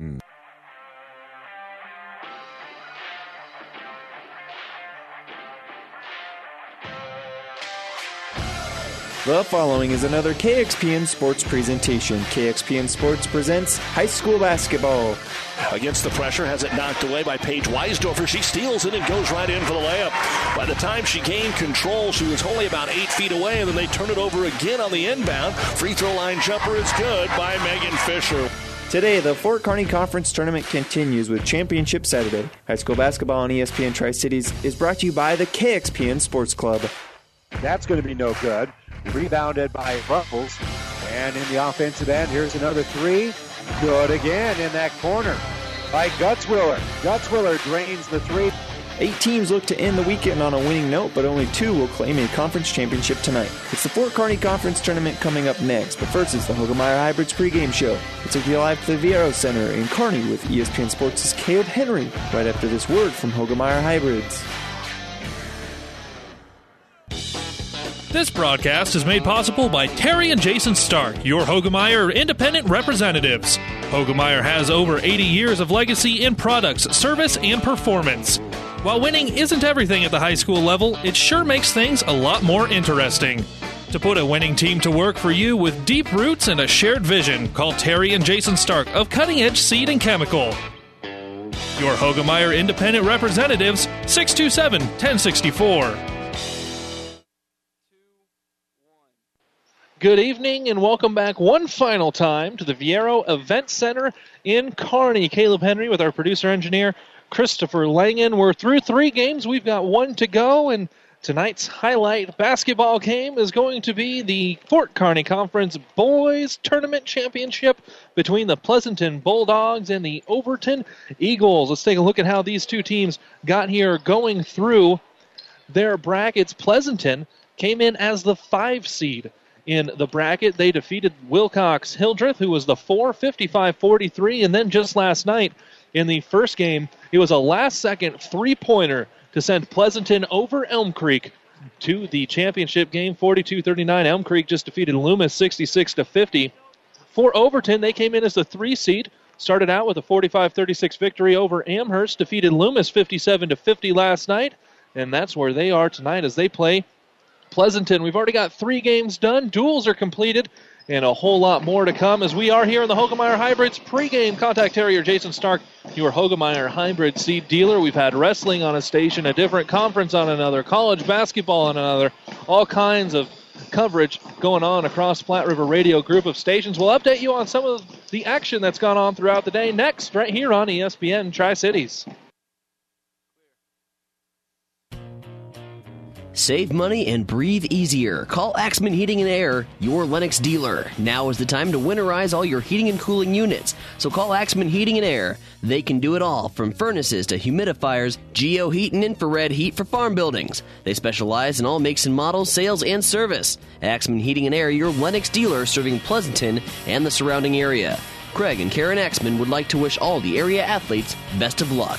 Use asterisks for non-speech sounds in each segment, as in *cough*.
Mm. The following is another KXPN Sports presentation. KXPN Sports presents high school basketball. Against the pressure, has it knocked away by Paige Weisdorfer. She steals it and goes right in for the layup. By the time she gained control, she was only about eight feet away, and then they turn it over again on the inbound. Free throw line jumper is good by Megan Fisher. Today, the Fort Kearney Conference Tournament continues with Championship Saturday. High school basketball on ESPN Tri Cities is brought to you by the KXPN Sports Club. That's going to be no good. Rebounded by Ruffles. And in the offensive end, here's another three. Good again in that corner by Gutzwiller. Gutzwiller drains the three. Eight teams look to end the weekend on a winning note, but only two will claim a conference championship tonight. It's the Fort Kearney Conference Tournament coming up next, but first it's the Hoegemeyer Hybrids pregame show. It's a live to the Viaero Center in Kearney with ESPN Sports' Caleb Henry, right after this word from Hoegemeyer Hybrids. This broadcast is made possible by Terry and Jason Stark, your Hoegemeyer independent representatives. Hoegemeyer has over 80 years of legacy in products, service, and performance. While winning isn't everything at the high school level, it sure makes things a lot more interesting. To put a winning team to work for you with deep roots and a shared vision, call Terry and Jason Stark of Cutting Edge Seed and Chemical. Your Hoegemeyer independent representatives, 627 1064. Good evening and welcome back one final time to the Viaero Event Center in Kearney. Caleb Henry with our producer engineer Christopher Langen. We're through three games. We've got one to go, and tonight's highlight basketball game is going to be the Fort Kearney Conference Boys Tournament Championship between the Pleasanton Bulldogs and the Overton Eagles. Let's take a look at how these two teams got here going through their brackets. Pleasanton came in as the five seed in the bracket. They defeated Wilcox Hildreth, who was the 4 55 43. And then just last night in the first game, it was a last second three pointer to send Pleasanton over Elm Creek to the championship game 42 39. Elm Creek just defeated Loomis 66 50. For Overton, they came in as the three seed. Started out with a 45 36 victory over Amherst, defeated Loomis 57 50 last night. And that's where they are tonight as they play Pleasanton. We've already got three games done. Duels are completed, and a whole lot more to come as we are here in the Hoegemeyer Hybrids pregame. Contact Terrier Jason Stark, your Hoegemeyer Hybrid seed dealer. We've had wrestling on a station, a different conference on another, college basketball on another, all kinds of coverage going on across Platte River Radio group of stations. We'll update you on some of the action that's gone on throughout the day next, right here on ESPN Tri Cities. Save money and breathe easier. Call Axman Heating and Air, your Lennox dealer. Now is the time to winterize all your heating and cooling units. So call Axman Heating and Air. They can do it all, from furnaces to humidifiers, geo heat and infrared heat for farm buildings. They specialize in all makes and models, sales, and service. Axman Heating and Air, your Lennox dealer serving Pleasanton and the surrounding area. Craig and Karen Axman would like to wish all the area athletes best of luck.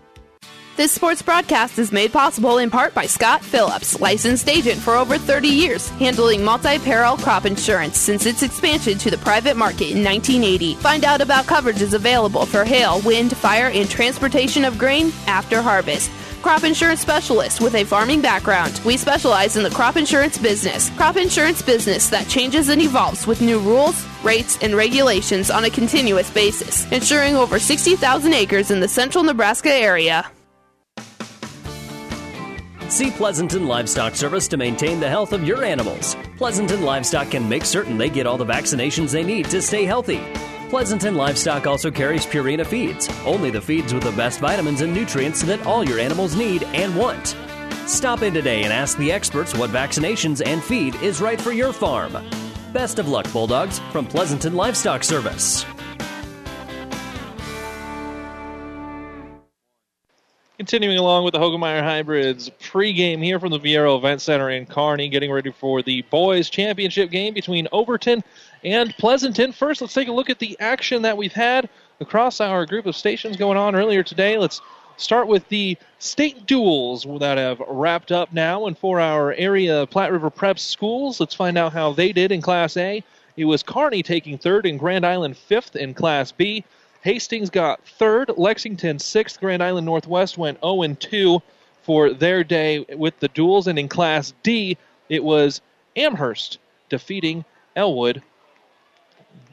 This sports broadcast is made possible in part by Scott Phillips, licensed agent for over 30 years, handling multi peril crop insurance since its expansion to the private market in 1980. Find out about coverages available for hail, wind, fire, and transportation of grain after harvest. Crop insurance specialist with a farming background. We specialize in the crop insurance business. Crop insurance business that changes and evolves with new rules, rates, and regulations on a continuous basis, insuring over 60,000 acres in the central Nebraska area. See Pleasanton Livestock Service to maintain the health of your animals. Pleasanton Livestock can make certain they get all the vaccinations they need to stay healthy. Pleasanton Livestock also carries Purina feeds, only the feeds with the best vitamins and nutrients that all your animals need and want. Stop in today and ask the experts what vaccinations and feed is right for your farm. Best of luck, Bulldogs, from Pleasanton Livestock Service. Continuing along with the Hoegemeyer Hybrids pregame here from the Viaero Event Center in Kearney, getting ready for the boys' championship game between Overton and Pleasanton. First, let's take a look at the action that we've had across our group of stations going on earlier today. Let's start with the state duels that have wrapped up now. And for our area Platte River Prep schools, let's find out how they did in Class A. It was Kearney taking third and Grand Island fifth in Class B. Hastings got third, Lexington sixth, Grand Island Northwest went 0 2 for their day with the duels, and in Class D, it was Amherst defeating Elwood,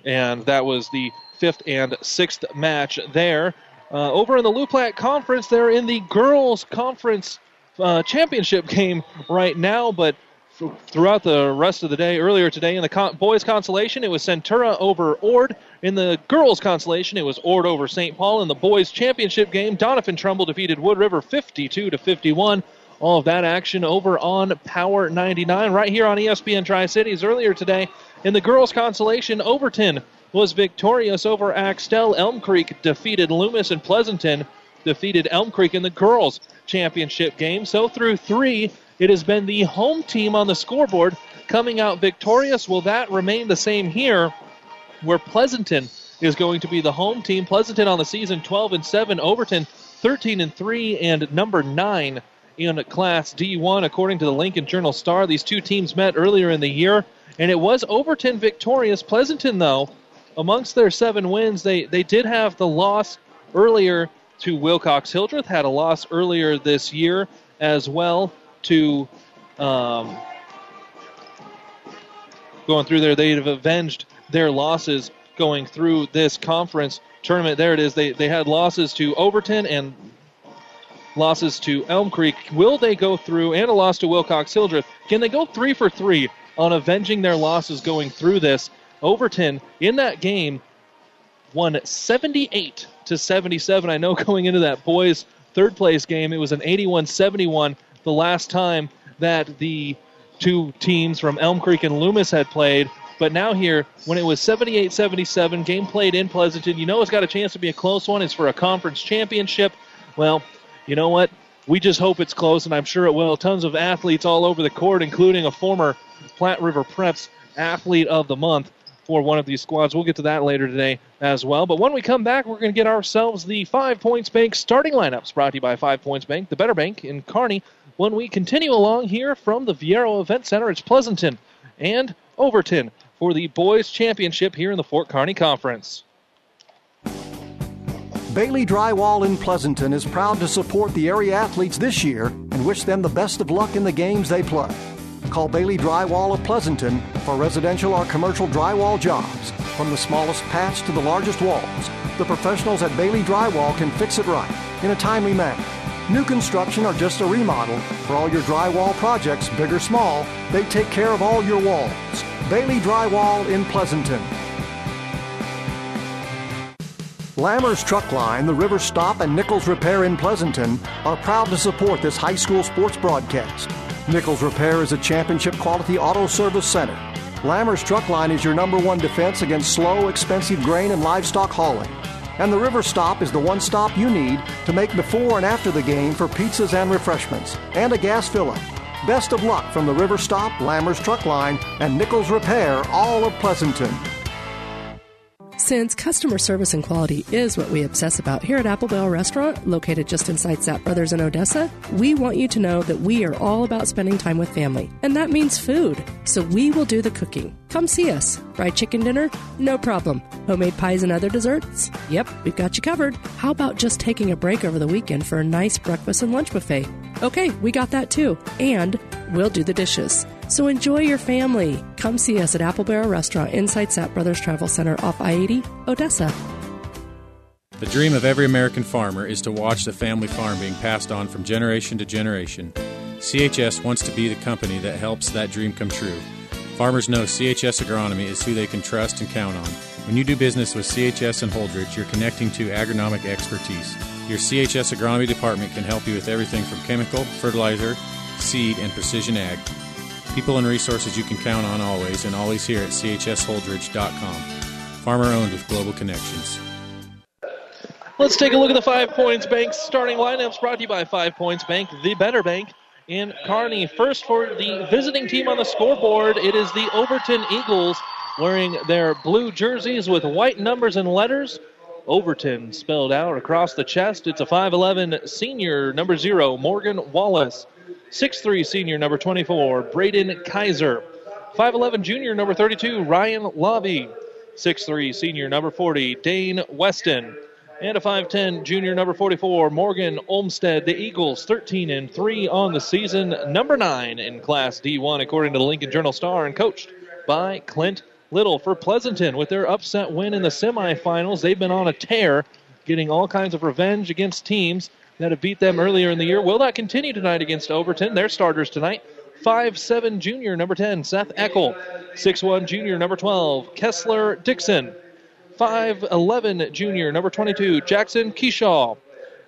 and that was the fifth and sixth match there. Uh, over in the Loup Platte Conference, they're in the girls' conference uh, championship *laughs* game right now, but throughout the rest of the day. Earlier today in the con- boys' consolation, it was Centura over Ord. In the girls' consolation, it was Ord over St. Paul. In the boys' championship game, Doniphan-Trumbull defeated Wood River 52 to 51. All of that action over on Power 99 right here on ESPN Tri Cities earlier today. In the girls' consolation, Overton was victorious over Axtell. Elm Creek defeated Loomis and Pleasanton defeated Elm Creek in the girls' championship game. So through three, it has been the home team on the scoreboard coming out victorious. Will that remain the same here, where Pleasanton is going to be the home team? Pleasanton on the season 12 and 7, Overton 13 and 3, and number 9 in Class D1, according to the Lincoln Journal Star. These two teams met earlier in the year, and it was Overton victorious. Pleasanton, though, amongst their seven wins, they, they did have the loss earlier to Wilcox Hildreth, had a loss earlier this year as well to um, going through there. They have avenged their losses going through this conference tournament. There it is. They they had losses to Overton and losses to Elm Creek. Will they go through and a loss to Wilcox Hildreth? Can they go three for three on avenging their losses going through this? Overton in that game won 78 to 77. I know *laughs* going into that boys third place game, it was an 81 71 the last time that the two teams from Elm Creek and Loomis had played. But now here, when it was 78-77, game played in Pleasanton, you know it's got a chance to be a close one. It's for a conference championship. Well, you know what? We just hope it's close, and I'm sure it will. Tons of athletes all over the court, including a former Platte River Preps Athlete of the Month for one of these squads. We'll get to that later today as well. But when we come back, we're going to get ourselves the Five Points Bank starting lineups brought to you by Five Points Bank, the better bank in Kearney. When we continue along here from the Viaero Event Center, it's Pleasanton and Overton for the boys' championship here in the Fort Kearney Conference. Bailey Drywall in Pleasanton is proud to support the area athletes this year and wish them the best of luck in the games they play. Call Bailey Drywall of Pleasanton for residential or commercial drywall jobs. From the smallest patch to the largest walls, the professionals at Bailey Drywall can fix it right in a timely manner. New construction or just a remodel, for all your drywall projects, big or small, they take care of all your walls. Bailey Drywall in Pleasanton. Lammers Truck Line, the River Stop, and Nichols Repair in Pleasanton are proud to support this high school sports broadcast. Nichols Repair is a championship quality auto service center. Lammers Truck Line is your number one defense against slow, expensive grain and livestock hauling. And the River Stop is the one stop you need to make before and after the game for pizzas and refreshments and a gas fill up. Best of luck from the River Stop, Lammers Truck Line, and Nichols Repair, all of Pleasanton. Since customer service and quality is what we obsess about here at Apple Barrel Restaurant, located just inside Sapp Brothers in Odessa, we want you to know that we are all about spending time with family, and that means food. So we will do the cooking. Come see us. Fried chicken dinner? No problem. Homemade pies and other desserts? Yep, we've got you covered. How about just taking a break over the weekend for a nice breakfast and lunch buffet? Okay, we got that too. And we'll do the dishes. So enjoy your family. Come see us at Apple Barrel Restaurant inside Sapp Brothers Travel Center off I 80, Odessa. The dream of every American farmer is to watch the family farm being passed on from generation to generation. CHS wants to be the company that helps that dream come true. Farmers know CHS Agronomy is who they can trust and count on. When you do business with CHS and Holdrege, you're connecting to agronomic expertise. Your CHS Agronomy department can help you with everything from chemical, fertilizer, seed, and precision ag. People and resources you can count on always and always here at chsholdrege.com. Farmer owned with global connections. Let's take a look at the Five Points Bank starting lineups brought to you by Five Points Bank, the better bank in Kearney. First for the visiting team on the scoreboard, it is the Overton Eagles wearing their blue jerseys with white numbers and letters. Overton spelled out across the chest. It's a 5'11 senior, number zero, Morgan Wallace. 6'3 senior, number 24, Braden Kaiser. 5'11 junior, number 32, Ryan Lavi. 6'3 senior, number 40, Dane Weston. And a 5'10 junior, number 44, Morgan Olmstead. The Eagles 13 and 3 on the season, number 9 in Class D1, according to the Lincoln Journal Star, and coached by Clint Little for Pleasanton with their upset win in the semifinals. They've been on a tear, getting all kinds of revenge against teams that have beat them earlier in the year. Will that continue tonight against Overton? Their starters tonight. 5'7 junior, number 10, Seth Eckel. 6'1 junior, number 12, Kessler Dixon. 5'11 junior, number 22, Jackson Keyshaw.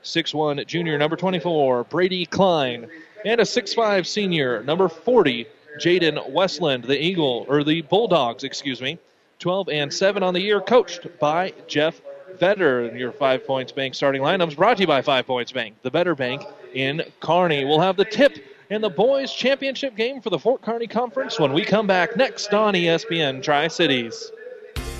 6'1 junior, number 24, Brady Klein. And a 6'5 senior, number 40, Jaden Westland, the Eagle, or the Bulldogs, excuse me. 12 and 7 on the year, coached by Jeff Vetter. Your Five Points Bank starting lineups brought to you by Five Points Bank, the better bank in Kearney. We'll have the tip in the boys' championship game for the Fort Kearney Conference when we come back next on ESPN Tri Cities.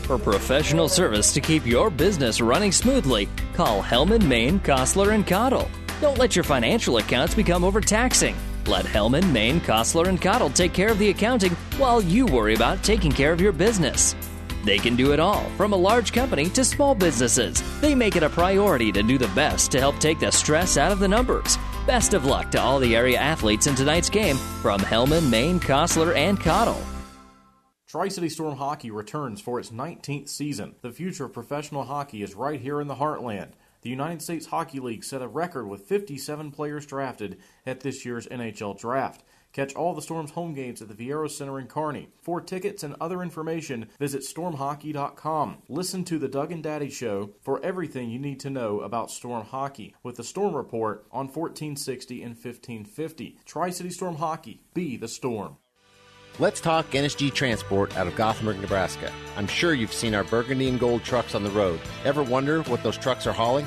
For professional service to keep your business running smoothly, call Hellman, Maine, Kostler, and Cottle. Don't let your financial accounts become overtaxing. Let Hellman, Maine, Kostler, and Cottle take care of the accounting while you worry about taking care of your business. They can do it all, from a large company to small businesses. They make it a priority to do the best to help take the stress out of the numbers. Best of luck to all the area athletes in tonight's game from Hellman, Maine, Kostler, and Cottle. Tri City Storm Hockey returns for its 19th season. The future of professional hockey is right here in the heartland. The United States Hockey League set a record with 57 players drafted at this year's NHL Draft. Catch all the Storm's home games at the Viaero Center in Kearney. For tickets and other information, visit stormhockey.com. Listen to the Doug and Daddy Show for everything you need to know about Storm hockey with the Storm Report on 1460 and 1550. Tri City Storm Hockey, be the Storm. Let's talk NSG Transport out of Gothenburg, Nebraska. I'm sure you've seen our burgundy and gold trucks on the road. Ever wonder what those trucks are hauling?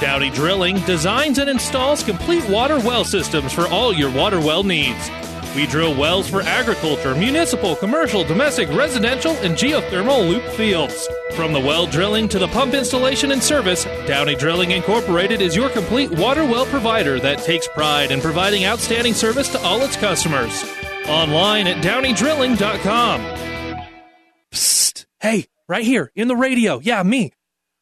Downey Drilling designs and installs complete water well systems for all your water well needs. We drill wells for agriculture, municipal, commercial, domestic, residential, and geothermal loop fields. From the well drilling to the pump installation and service, Downey Drilling Incorporated is your complete water well provider that takes pride in providing outstanding service to all its customers. Online at downeydrilling.com. Psst. Hey, right here in the radio. Yeah, me.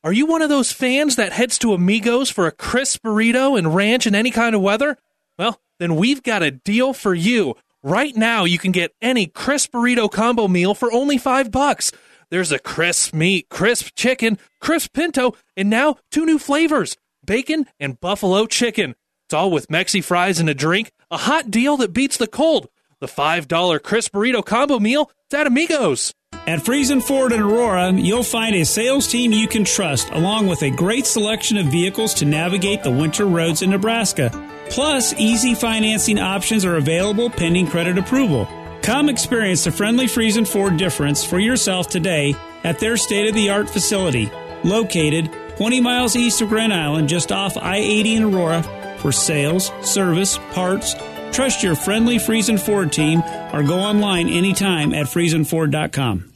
Are you one of those fans that heads to Amigos for a crisp burrito and ranch in any kind of weather? Well, then we've got a deal for you. Right now, you can get any crisp burrito combo meal for only five bucks. There's a crisp meat, crisp chicken, crisp pinto, and now two new flavors bacon and buffalo chicken. It's all with Mexi fries and a drink, a hot deal that beats the cold. The $5 crisp burrito combo meal, at Amigos. At Friesen Ford in Aurora, you'll find a sales team you can trust, along with a great selection of vehicles to navigate the winter roads in Nebraska. Plus, easy financing options are available pending credit approval. Come experience the friendly Friesen Ford difference for yourself today at their state of the art facility, located 20 miles east of Grand Island, just off I 80 in Aurora, for sales, service, parts, Trust your friendly Friesen Ford team or go online anytime at friesenford.com.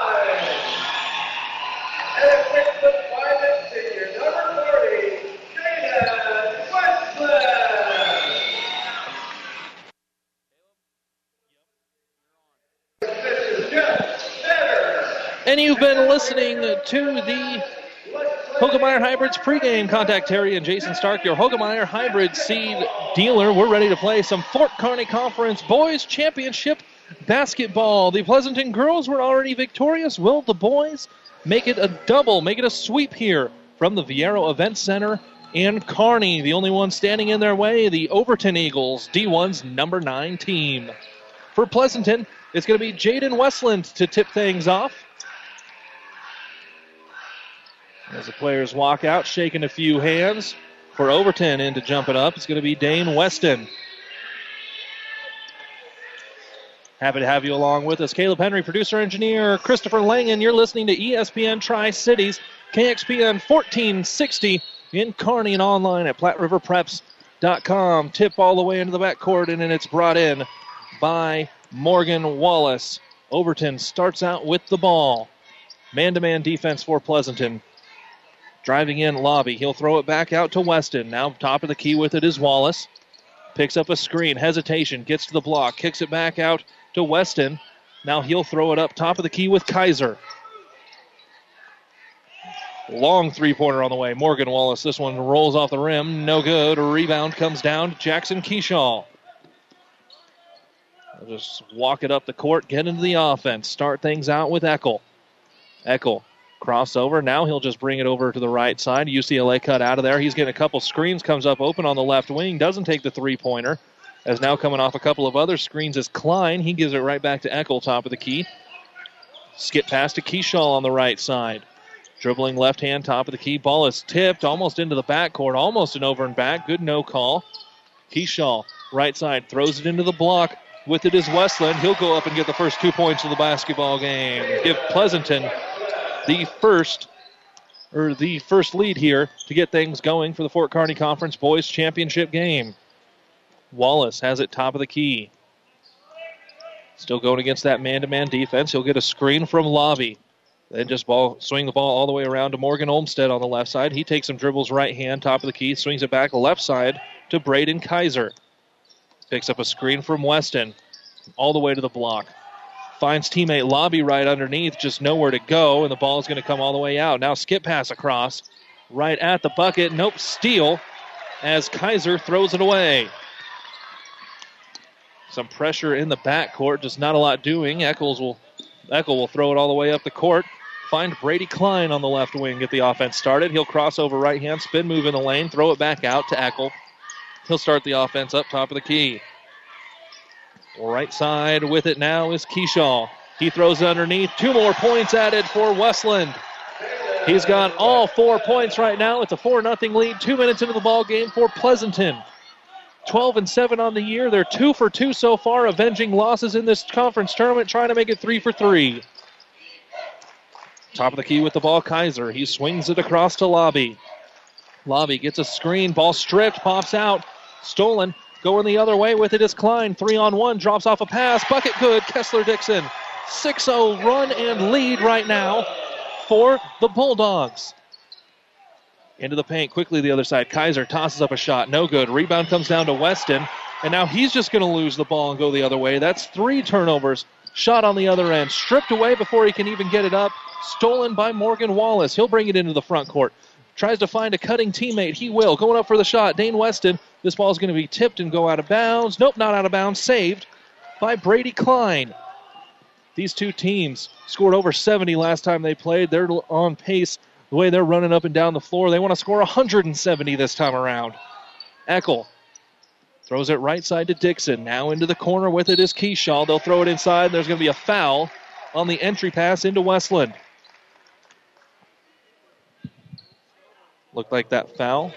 And you've been listening to the Hoegemeyer Hybrids pregame. Contact Terry and Jason Stark, your Hoegemeyer Hybrid seed dealer. We're ready to play some Fort Kearney Conference Boys Championship basketball. The Pleasanton girls were already victorious. Will the boys make it a double, make it a sweep here from the Viaero Event Center in Kearney? The only one standing in their way, the Overton Eagles, D1's number nine team. For Pleasanton, it's going to be Jaden Westland to tip things off. As the players walk out, shaking a few hands for Overton in to jump it up. It's going to be Dane Weston. Happy to have you along with us. Caleb Henry, producer engineer Christopher Langen. You're listening to ESPN Tri Cities, KXPN 1460 in Kearney and online at PlatteRiverPreps.com. Tip all the way into the backcourt, and then it's brought in by Morgan Wallace. Overton starts out with the ball. Man to man defense for Pleasanton. Driving in lobby. He'll throw it back out to Weston. Now top of the key with it is Wallace. Picks up a screen. Hesitation. Gets to the block. Kicks it back out to Weston. Now he'll throw it up top of the key with Kaiser. Long three pointer on the way. Morgan Wallace. This one rolls off the rim. No good. A rebound comes down Jackson Keyshaw. just walk it up the court, get into the offense, start things out with Eckel. Eckel crossover. Now he'll just bring it over to the right side. UCLA cut out of there. He's getting a couple screens, comes up open on the left wing, doesn't take the three pointer. As now coming off a couple of other screens is Klein. He gives it right back to Eckel, top of the key. Skip pass to Keyshaw on the right side. Dribbling left hand, top of the key. Ball is tipped almost into the backcourt, almost an over and back. Good no call. Keyshaw, right side, throws it into the block. With it is Westland. He'll go up and get the first two points of the basketball game. Give Pleasanton the first or the first lead here to get things going for the Fort Kearney Conference Boys Championship game. Wallace has it top of the key. Still going against that man-to-man defense. He'll get a screen from Lobby. Then just ball swing the ball all the way around to Morgan Olmstead on the left side. He takes some dribbles right hand, top of the key, swings it back left side to Braden Kaiser. Picks up a screen from Weston. All the way to the block. Finds teammate Lobby right underneath, just nowhere to go, and the ball is going to come all the way out. Now skip pass across. Right at the bucket. Nope, steal as Kaiser throws it away. Some pressure in the backcourt, just not a lot doing. Eccles will Eckel will throw it all the way up the court. Find Brady Klein on the left wing, get the offense started. He'll cross over right hand, spin move in the lane, throw it back out to Eckel. He'll start the offense up top of the key. Right side with it now is Keyshaw. He throws it underneath. Two more points added for Westland. He's got all four points right now. It's a 4 0 lead. Two minutes into the ball game for Pleasanton. 12 and 7 on the year. They're two for two so far, avenging losses in this conference tournament, trying to make it three for three. Top of the key with the ball, Kaiser. He swings it across to Lobby. Lobby gets a screen, ball stripped, pops out, stolen. Going the other way with it is Klein. Three on one, drops off a pass. Bucket good. Kessler Dixon. 6 0 run and lead right now for the Bulldogs. Into the paint quickly the other side. Kaiser tosses up a shot. No good. Rebound comes down to Weston. And now he's just going to lose the ball and go the other way. That's three turnovers. Shot on the other end. Stripped away before he can even get it up. Stolen by Morgan Wallace. He'll bring it into the front court. Tries to find a cutting teammate. He will. Going up for the shot. Dane Weston. This ball is going to be tipped and go out of bounds. Nope, not out of bounds. Saved by Brady Klein. These two teams scored over 70 last time they played. They're on pace the way they're running up and down the floor. They want to score 170 this time around. Eckel throws it right side to Dixon. Now into the corner with it is Keyshaw. They'll throw it inside. There's going to be a foul on the entry pass into Westland. Looked like that foul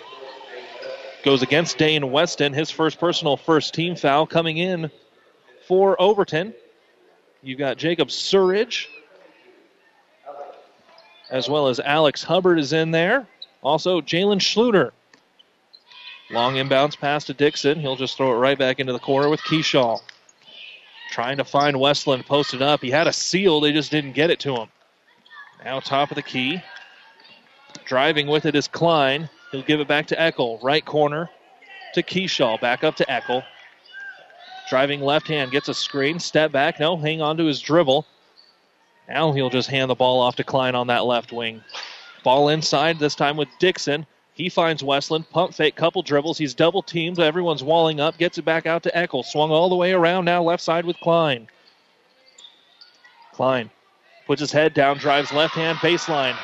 goes against Dane Weston. His first personal first team foul coming in for Overton. You've got Jacob Surridge as well as Alex Hubbard is in there. Also, Jalen Schluter. Long inbounds pass to Dixon. He'll just throw it right back into the corner with Keyshaw. Trying to find Westland posted up. He had a seal, they just didn't get it to him. Now, top of the key. Driving with it is Klein. He'll give it back to Eckel. Right corner to Keyshaw. Back up to Eckel. Driving left hand, gets a screen. Step back. No, hang on to his dribble. Now he'll just hand the ball off to Klein on that left wing. Ball inside, this time with Dixon. He finds Westland. Pump fake, couple dribbles. He's double teamed. Everyone's walling up. Gets it back out to Eckel. Swung all the way around now, left side with Klein. Klein puts his head down, drives left hand baseline.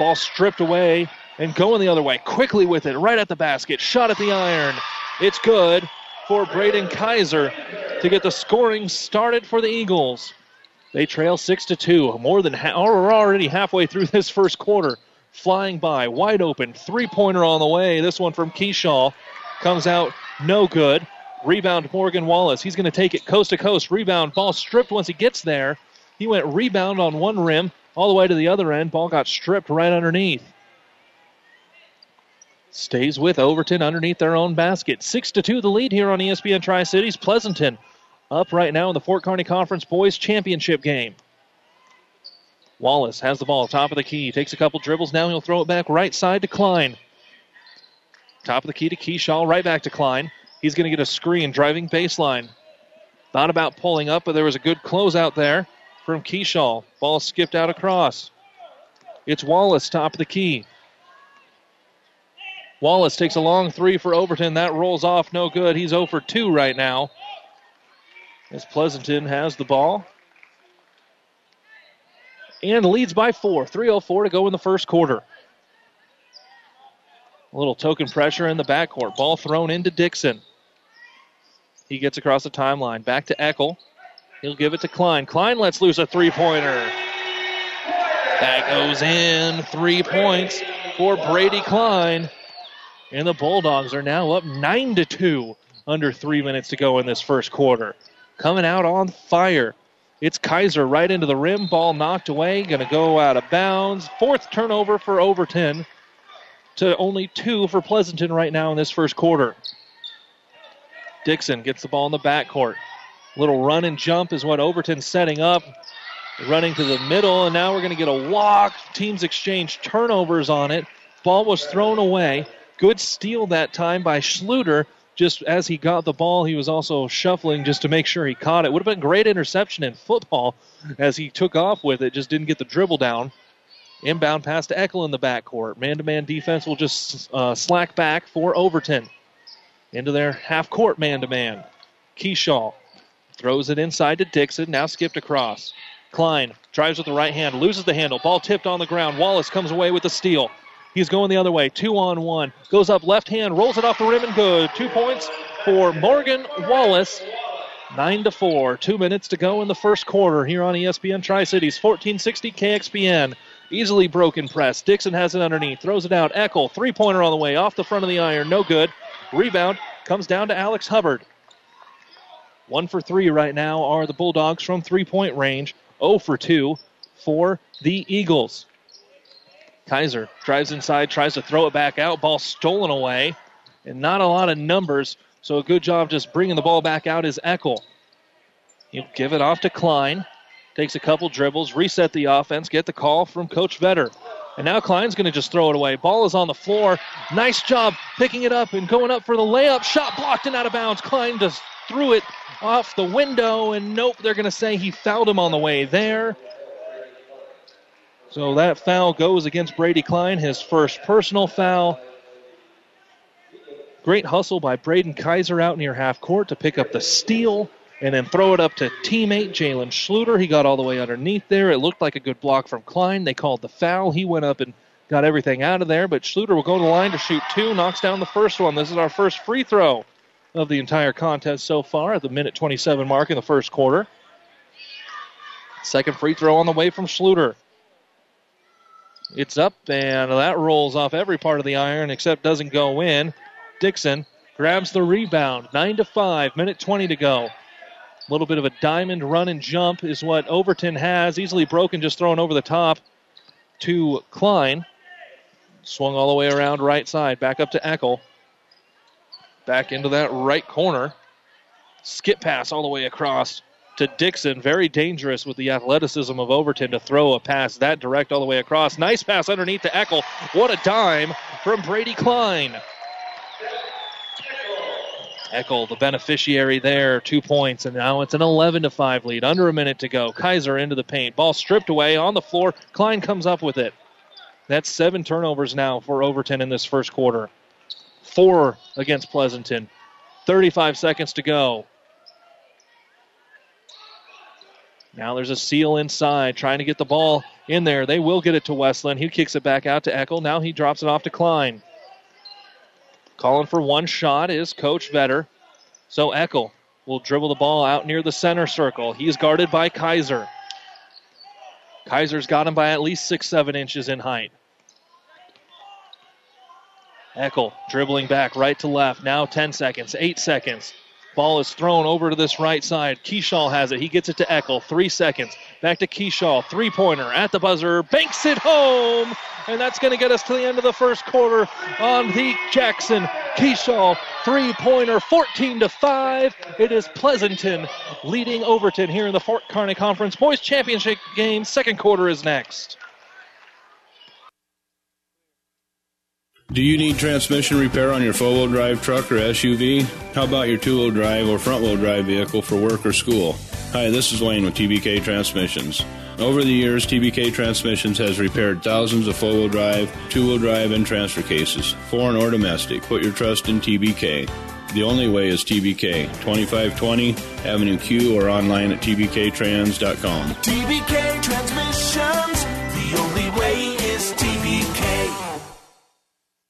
Ball stripped away and going the other way. Quickly with it, right at the basket. Shot at the iron. It's good for Braden Kaiser to get the scoring started for the Eagles. They trail six to two. More than ha- or already halfway through this first quarter. Flying by, wide open, three pointer on the way. This one from Keyshaw comes out no good. Rebound Morgan Wallace. He's going to take it coast to coast. Rebound ball stripped once he gets there. He went rebound on one rim all the way to the other end. Ball got stripped right underneath. Stays with Overton underneath their own basket. Six to two, the lead here on ESPN Tri Cities. Pleasanton up right now in the Fort Kearney Conference Boys Championship game. Wallace has the ball, top of the key, takes a couple dribbles. Now he'll throw it back right side to Klein. Top of the key to Keyshaw, right back to Klein. He's going to get a screen, driving baseline. Thought about pulling up, but there was a good closeout there from Keyshaw. Ball skipped out across. It's Wallace, top of the key. Wallace takes a long three for Overton. That rolls off, no good. He's 0 for 2 right now. As Pleasanton has the ball. And leads by four. 3.04 to go in the first quarter. A little token pressure in the backcourt. Ball thrown into Dixon. He gets across the timeline. Back to Eckel. He'll give it to Klein. Klein lets loose a three pointer. That goes in. Three points for Brady Klein. And the Bulldogs are now up 9 to 2 under three minutes to go in this first quarter. Coming out on fire. It's Kaiser right into the rim. Ball knocked away. Going to go out of bounds. Fourth turnover for Overton to only two for Pleasanton right now in this first quarter. Dixon gets the ball in the backcourt. Little run and jump is what Overton's setting up. Running to the middle, and now we're going to get a walk. Teams exchange turnovers on it. Ball was thrown away. Good steal that time by Schluter. Just as he got the ball, he was also shuffling just to make sure he caught it. Would have been great interception in football as he took off with it, just didn't get the dribble down. Inbound pass to Eckel in the backcourt. Man to man defense will just uh, slack back for Overton. Into their half court man to man. Keyshaw throws it inside to Dixon, now skipped across. Klein drives with the right hand, loses the handle. Ball tipped on the ground. Wallace comes away with the steal. He's going the other way. Two on one. Goes up left hand, rolls it off the rim and good. Two points for Morgan Wallace. Nine to four. Two minutes to go in the first quarter here on ESPN Tri Cities. 1460 KXPN. Easily broken press. Dixon has it underneath. Throws it out. Eckel. Three pointer on the way. Off the front of the iron. No good. Rebound comes down to Alex Hubbard. One for three right now are the Bulldogs from three point range. 0 for two for the Eagles. Kaiser drives inside, tries to throw it back out. Ball stolen away. And not a lot of numbers. So a good job just bringing the ball back out is Eckel. He'll give it off to Klein. Takes a couple dribbles, reset the offense, get the call from Coach Vetter. And now Klein's going to just throw it away. Ball is on the floor. Nice job picking it up and going up for the layup. Shot blocked and out of bounds. Klein just threw it off the window. And nope, they're going to say he fouled him on the way there. So that foul goes against Brady Klein, his first personal foul. Great hustle by Braden Kaiser out near half court to pick up the steal and then throw it up to teammate Jalen Schluter. He got all the way underneath there. It looked like a good block from Klein. They called the foul. He went up and got everything out of there, but Schluter will go to the line to shoot two, knocks down the first one. This is our first free throw of the entire contest so far at the minute 27 mark in the first quarter. Second free throw on the way from Schluter. It's up, and that rolls off every part of the iron except doesn't go in. Dixon grabs the rebound. 9 to 5, minute 20 to go. A little bit of a diamond run and jump is what Overton has. Easily broken, just thrown over the top to Klein. Swung all the way around right side. Back up to Eckel. Back into that right corner. Skip pass all the way across to Dixon. Very dangerous with the athleticism of Overton to throw a pass that direct all the way across. Nice pass underneath to Eckel. What a dime from Brady Klein. Eckel, the beneficiary there, two points, and now it's an 11 to 5 lead. Under a minute to go. Kaiser into the paint. Ball stripped away on the floor. Klein comes up with it. That's seven turnovers now for Overton in this first quarter. Four against Pleasanton. 35 seconds to go. Now there's a seal inside, trying to get the ball in there. They will get it to Westland. He kicks it back out to Eckel. Now he drops it off to Klein. Calling for one shot is Coach Vetter. So Eckel will dribble the ball out near the center circle. He's guarded by Kaiser. Kaiser's got him by at least six, seven inches in height. Eckel dribbling back right to left. Now 10 seconds, 8 seconds. Ball is thrown over to this right side. Keyshaw has it. He gets it to Eckel. Three seconds. Back to Keyshaw. Three pointer at the buzzer. Banks it home. And that's going to get us to the end of the first quarter on the Jackson Keyshaw three pointer. 14 to 5. It is Pleasanton leading Overton here in the Fort Kearney Conference Boys Championship game. Second quarter is next. Do you need transmission repair on your four wheel drive truck or SUV? How about your two wheel drive or front wheel drive vehicle for work or school? Hi, this is Wayne with TBK Transmissions. Over the years, TBK Transmissions has repaired thousands of four wheel drive, two wheel drive, and transfer cases, foreign or domestic. Put your trust in TBK. The only way is TBK, 2520 Avenue Q or online at tbktrans.com. TBK Transmissions,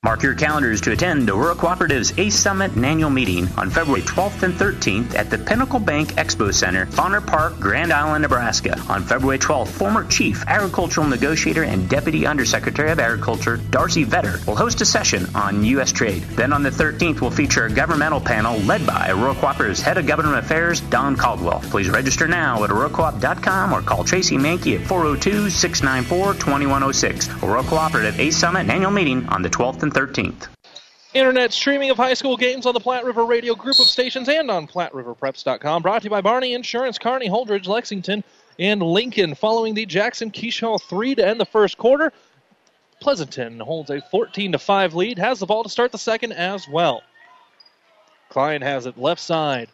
Mark your calendars to attend Aurora Cooperative's ACE Summit and annual meeting on February 12th and 13th at the Pinnacle Bank Expo Center, Fonner Park, Grand Island, Nebraska. On February 12th, former Chief Agricultural Negotiator and Deputy Undersecretary of Agriculture Darci Vetter will host a session on U.S. trade. Then on the 13th, we'll feature a governmental panel led by Aurora Cooperative's Head of Government Affairs, Don Caldwell. Please register now at auroracoop.com or call Tracy Mankey at 402-694-2106. Aurora Cooperative ACE Summit and annual meeting on the 12th and 13th. Internet streaming of high school games on the Platte River Radio group of stations and on PlatteRiverPreps.com. Brought to you by Barney Insurance, Kearney, Holdrege, Lexington, and Lincoln. Following the Jackson Keyshaw 3 to end the first quarter, Pleasanton holds a 14 to 5 lead, has the ball to start the second as well. Klein has it left side.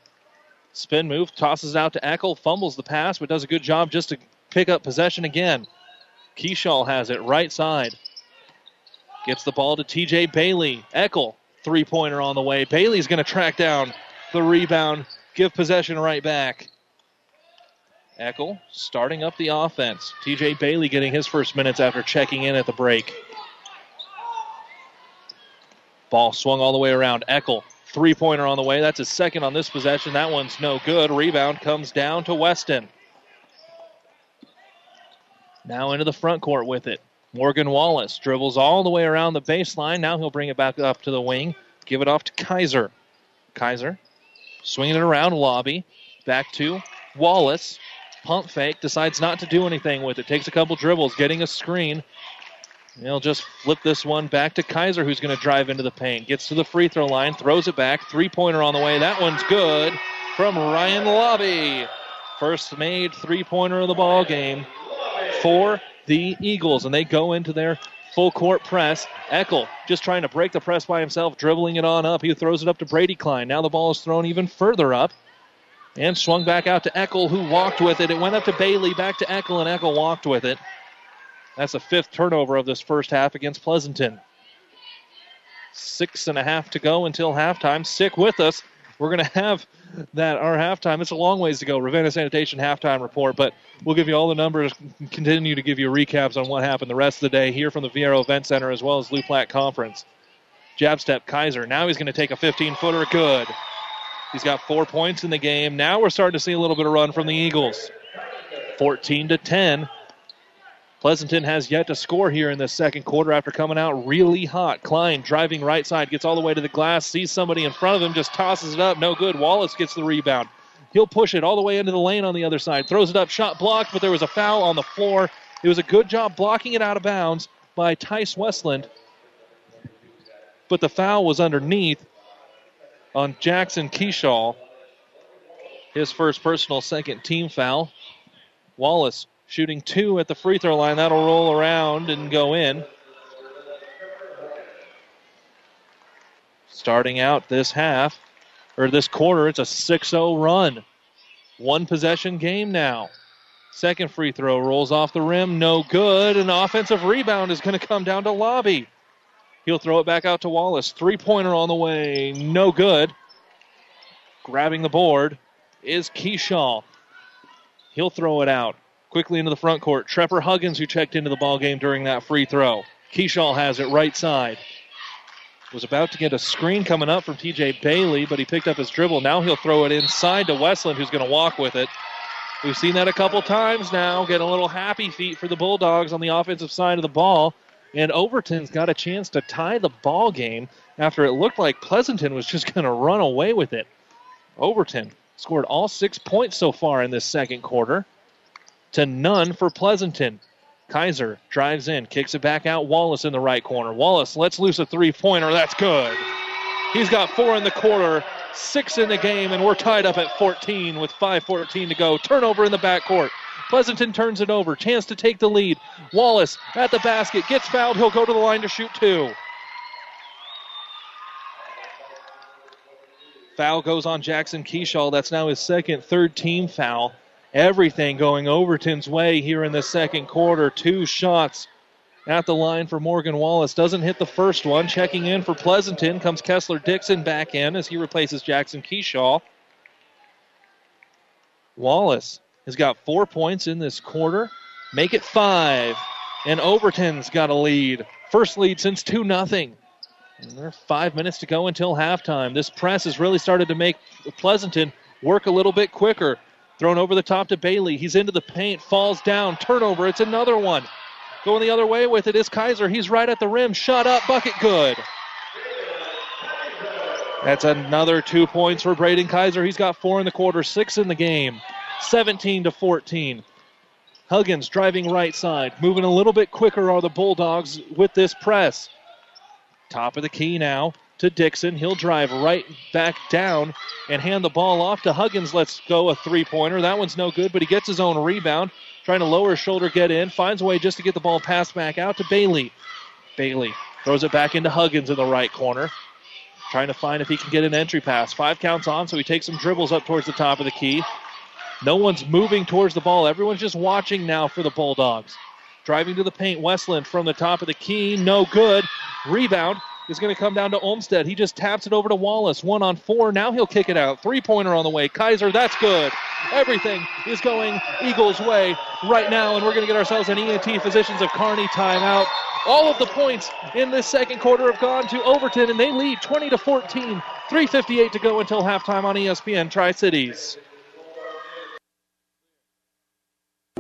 Spin move, tosses out to Eckel, fumbles the pass, but does a good job just to pick up possession again. Keyshaw has it right side. Gets the ball to TJ Bailey. Eckel, three pointer on the way. Bailey's going to track down the rebound, give possession right back. Eckel starting up the offense. TJ Bailey getting his first minutes after checking in at the break. Ball swung all the way around. Eckel, three pointer on the way. That's his second on this possession. That one's no good. Rebound comes down to Weston. Now into the front court with it. Morgan Wallace dribbles all the way around the baseline. Now he'll bring it back up to the wing. Give it off to Kaiser. Kaiser swinging it around lobby. Back to Wallace. Pump fake. Decides not to do anything with it. Takes a couple dribbles. Getting a screen. He'll just flip this one back to Kaiser, who's going to drive into the paint. Gets to the free throw line. Throws it back. Three pointer on the way. That one's good from Ryan Lobby. First made three pointer of the ball game for the Eagles, and they go into their full court press. Eckel just trying to break the press by himself, dribbling it on up. He throws it up to Brady Klein. Now the ball is thrown even further up and swung back out to Eckel, who walked with it. It went up to Bailey, back to Eckel, and Eckel walked with it. That's the fifth turnover of this first half against Pleasanton. Six and a half to go until halftime. Stick with us. We're going to have that our halftime. It's a long ways to go. Ravenna Sanitation halftime report, but we'll give you all the numbers. Continue to give you recaps on what happened the rest of the day here from the Viaero Event Center as well as Loup Platte Conference. Jab step Kaiser. Now he's going to take a 15 footer. Good. He's got four points in the game. Now we're starting to see a little bit of run from the Eagles. 14 to 10. Pleasanton has yet to score here in the second quarter after coming out really hot. Klein driving right side, gets all the way to the glass, sees somebody in front of him, just tosses it up. No good. Wallace gets the rebound. He'll push it all the way into the lane on the other side. Throws it up, shot blocked, but there was a foul on the floor. It was a good job blocking it out of bounds by Tice Westland. But the foul was underneath on Jackson Keyshaw. His first personal second team foul. Wallace shooting two at the free throw line. That'll roll around and go in. Starting out this half or this quarter, it's a 6 0 run. One possession game now. Second free throw rolls off the rim, no good. An offensive rebound is going to come down to Lobby. He'll throw it back out to Wallace. Three pointer on the way, no good. Grabbing the board is Keyshaw. He'll throw it out quickly into the front court. Trevor Huggins, who checked into the ball game during that free throw. Keyshaw has it right side. Was about to get a screen coming up from TJ Bailey, but he picked up his dribble. Now he'll throw it inside to Westland, who's going to walk with it. We've seen that a couple times now. Get a little happy feet for the Bulldogs on the offensive side of the ball. And Overton's got a chance to tie the ball game after it looked like Pleasanton was just *laughs* going to run away with it. Overton scored all six points so far in this second quarter to none for Pleasanton. Kaiser drives in, kicks it back out. Wallace in the right corner. Wallace lets loose a three pointer. That's good. He's got four in the quarter, six in the game, and we're tied up at 14 with 5.14 to go. Turnover in the backcourt. Pleasanton turns it over. Chance to take the lead. Wallace at the basket. Gets fouled. He'll go to the line to shoot two. Foul goes on Jackson Keyshaw. That's now his second, third team foul everything going Overton's way here in the second quarter. Two shots at the line for Morgan Wallace. Doesn't hit the first one. Checking in for Pleasanton comes Kessler Dixon back in as he replaces Jackson Keyshaw. Wallace has got four points in this quarter. Make it five. And Overton's got a lead. First lead since 2 0. And there's five minutes to go until halftime. This press has really started to make Pleasanton work a little bit quicker. Thrown over the top to Bailey. He's into the paint, falls down, turnover. It's another one. Going the other way with it is Kaiser. He's right at the rim. Shot up, bucket good. That's another two points for Braden Kaiser. He's got four in the quarter, six in the game. 17 to 14. Huggins driving right side. Moving a little bit quicker are the Bulldogs with this press. Top of the key now to Dixon. He'll drive right back down and hand the ball off to Huggins. Let's go a three pointer. That one's no good, but he gets his own rebound. Trying to lower his shoulder, get in. Finds a way just to get the ball passed back out to Bailey. Bailey throws it back into Huggins in the right corner. Trying to find if he can get an entry pass. Five counts on, so he takes some dribbles up towards the top of the key. No one's moving towards the ball. Everyone's just watching now for the Bulldogs. Driving to the paint, Westland from the top of the key. No good. Rebound is going to come down to Olmstead. He just taps it over to Wallace. One on four. Now he'll kick it out. Three pointer on the way. Kaiser, that's good. Everything is going Eagles' way right now, and we're going to get ourselves an ENT Physicians of Kearney timeout. All of the points in this second quarter have gone to Overton, and they lead 20 to 14. 3:58 to go until halftime on ESPN Tri Cities.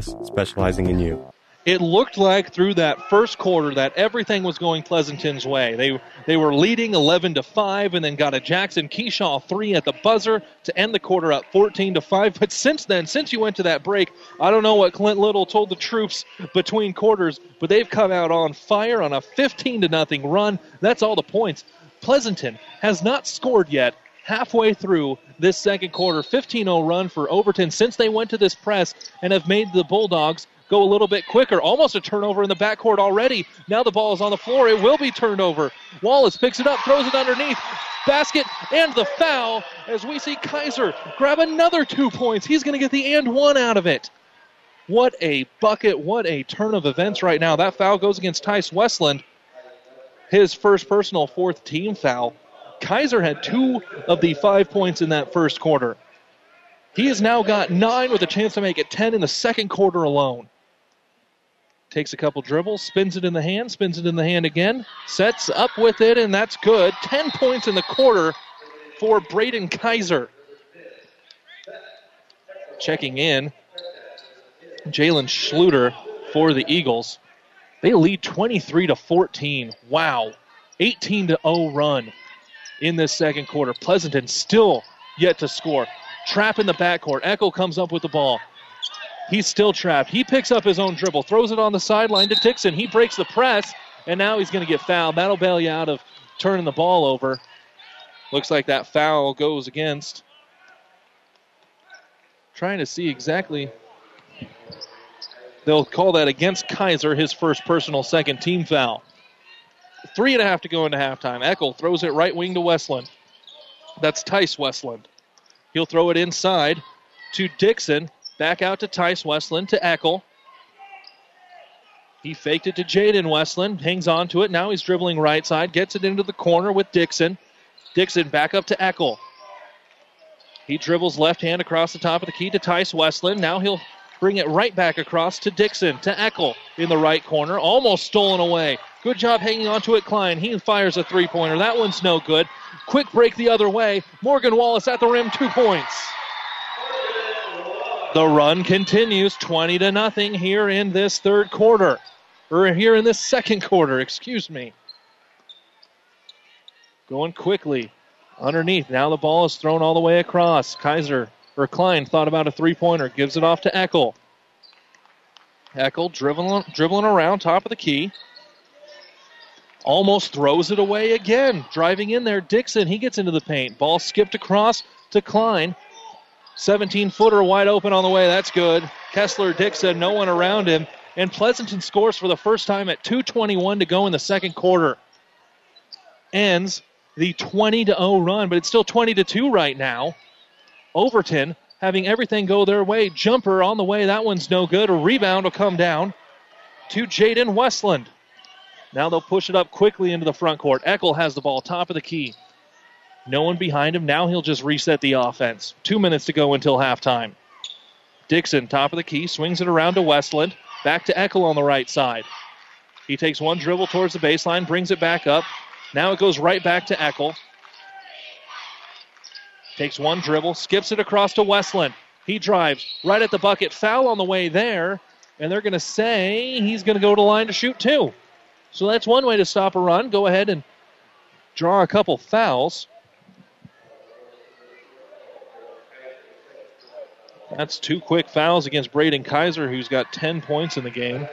specializing in you. It looked like through that first quarter that everything was going Pleasanton's way. They they were leading 11 to 5 and then got a Jackson Keyshaw 3 at the buzzer to end the quarter up 14 to 5. But since then, since you went to that break, I don't know what Clint Little told the troops between quarters, but they've come out on fire on a 15 to nothing run. That's all the points. Pleasanton has not scored yet halfway through this second quarter. 15 0 run for Overton since they went to this press and have made the Bulldogs go a little bit quicker. Almost a turnover in the backcourt already. Now the ball is on the floor. It will be turned over. Wallace picks it up, throws it underneath. Basket and the foul as we see Kaiser grab another two points. He's going to get the and one out of it. What a bucket. What a turn of events right now. That foul goes against Tice Westland. His first personal fourth team foul. Kaiser had two of the five points in that first quarter. He has now got nine with a chance to make it 10 in the second quarter alone. Takes a couple dribbles, spins it in the hand, spins it in the hand again, sets up with it, and that's good. 10 points in the quarter for Braden Kaiser. Checking in, Jalen Schluter for the Eagles. They lead 23 to 14. Wow. 18 to 0 run in this second quarter. Pleasanton still yet to score. Trap in the backcourt. Echo comes up with the ball. He's still trapped. He picks up his own dribble, throws it on the sideline to Dixon. He breaks the press, and now he's going to get fouled. That'll bail you out of turning the ball over. Looks like that foul goes against. Trying to see exactly. They'll call that against Kaiser, his first personal second team foul. Three and a half to go into halftime. Eckel throws it right wing to Westland. That's Tice Westland. He'll throw it inside to Dixon. Back out to Tice Westland to Eckel. He faked it to Jaden Westland, hangs on to it. Now he's dribbling right side, gets it into the corner with Dixon. Dixon back up to Eckel. He dribbles left hand across the top of the key to Tice Westland. Now he'll bring it right back across to Dixon, to Eckel in the right corner. Almost stolen away. Good job hanging on to it, Klein. He fires a three pointer. That one's no good. Quick break the other way. Morgan Wallace at the rim, two points. The run continues 20 to nothing here in this third quarter. Or here in this second quarter, excuse me. Going quickly. Underneath. Now the ball is thrown all the way across. Kaiser or Klein thought about a three pointer. Gives it off to Eckel. Eckel dribbling, dribbling around top of the key. Almost throws it away again. Driving in there, Dixon. He gets into the paint. Ball skipped across to Klein. 17 footer wide open on the way. That's good. Kessler Dixon, no one around him. And Pleasanton scores for the first time at 2.21 to go in the second quarter. Ends the 20 to 0 run, but it's still 20 to 2 right now. Overton having everything go their way. Jumper on the way. That one's no good. A rebound will come down to Jaden Westland. Now they'll push it up quickly into the front court. Eckel has the ball, top of the key. No one behind him. Now he'll just reset the offense. Two minutes to go until halftime. Dixon, top of the key, swings it around to Westland. Back to Eckel on the right side. He takes one dribble towards the baseline, brings it back up. Now it goes right back to Eckel. Takes one dribble, skips it across to Westland. He drives right at the bucket. Foul on the way there. And they're going to say he's going to go to line to shoot two. So that's one way to stop a run. Go ahead and draw a couple fouls. That's two quick fouls against Braden Kaiser, who's got 10 points in the game.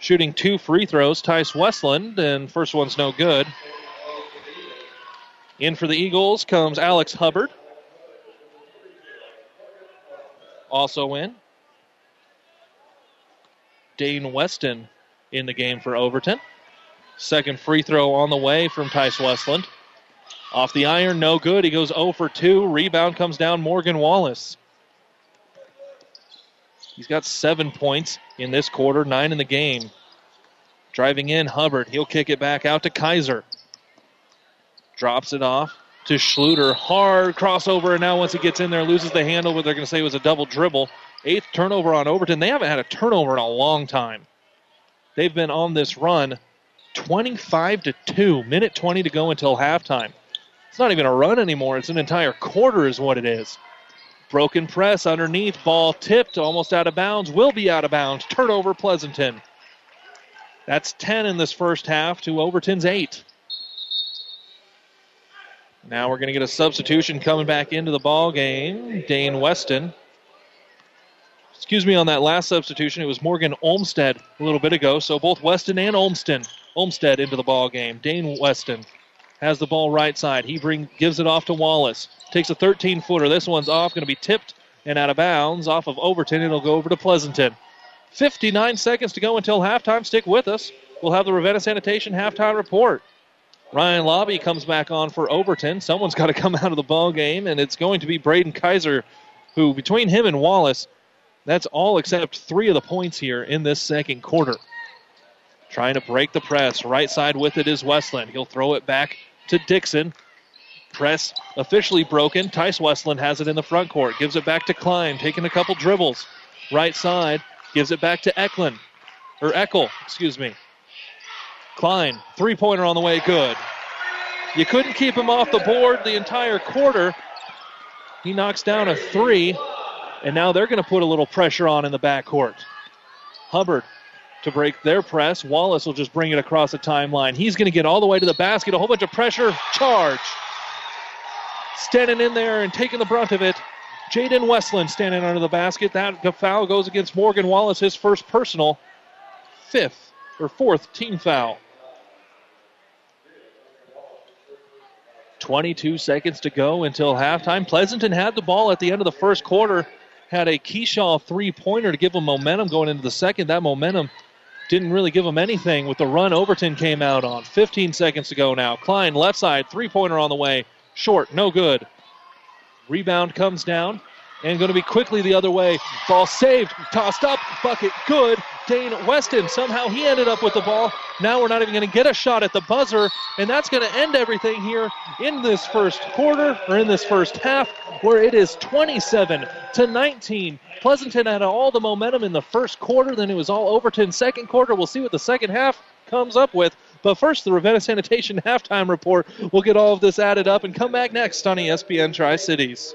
Shooting two free throws, Tice Westland, and first one's no good. In for the Eagles comes Alex Hubbard. Also in. Dane Weston in the game for Overton. Second free throw on the way from Tice Westland. Off the iron, no good. He goes 0 for 2. Rebound comes down Morgan Wallace. He's got seven points in this quarter, nine in the game. Driving in, Hubbard. He'll kick it back out to Kaiser. Drops it off to Schluter. Hard crossover, and now once he gets in there, loses the handle, but they're going to say it was a double dribble. Eighth turnover on Overton. They haven't had a turnover in a long time. They've been on this run 25 to 2. Minute 20 to go until halftime. It's not even a run anymore. It's an entire quarter, is what it is. Broken press underneath. Ball tipped, almost out of bounds. Will be out of bounds. Turnover, Pleasanton. That's 10 in this first half to Overton's 8. Now we're going to get a substitution coming back into the ball game. Dane Weston. Excuse me on that last substitution. It was Morgan Olmstead a little bit ago. So both Weston and Olmstead, Olmstead into the ball game. Dane Weston has the ball right side. He bring gives it off to Wallace. Takes a 13 footer. This one's off, going to be tipped and out of bounds off of Overton. It'll go over to Pleasanton. 59 seconds to go until halftime. Stick with us. We'll have the Ravenna Sanitation halftime report. Ryan Lobby comes back on for Overton. Someone's got to come out of the ball game, and it's going to be Braden Kaiser, who between him and Wallace, that's all except three of the points here in this second quarter. Trying to break the press. Right side with it is Westland. He'll throw it back to Dixon. Press officially broken. Tice Westland has it in the front court. Gives it back to Klein, taking a couple dribbles. Right side. Gives it back to Eklund. Or Eckel, excuse me. Klein, three pointer on the way, good. You couldn't keep him off the board the entire quarter. He knocks down a three, and now they're going to put a little pressure on in the backcourt. Hubbard to break their press. Wallace will just bring it across the timeline. He's going to get all the way to the basket. A whole bunch of pressure. Charge. standing in there and taking the brunt of it. Jaden Westland standing under the basket. That foul goes against Morgan Wallace, his first personal, fifth or fourth team foul. 22 seconds to go until halftime. Pleasanton had the ball at the end of the first quarter, had a Keyshaw three pointer to give them momentum going into the second. That momentum didn't really give them anything with the run Overton came out on. 15 seconds to go now. Klein left side, three pointer on the way. Short, no good. Rebound comes down and going to be quickly the other way. Ball saved, tossed up, bucket good. Dane Weston, somehow he ended up with the ball. Now we're not even going to get a shot at the buzzer, and that's going to end everything here in this first quarter, or in this first half, where it is 27 to 19. Pleasanton had all the momentum in the first quarter, then it was all Overton second quarter. We'll see what the second half comes up with. But first, the Ravenna Sanitation *laughs* halftime report. We'll get all of this added up and come back next on ESPN Tri Cities.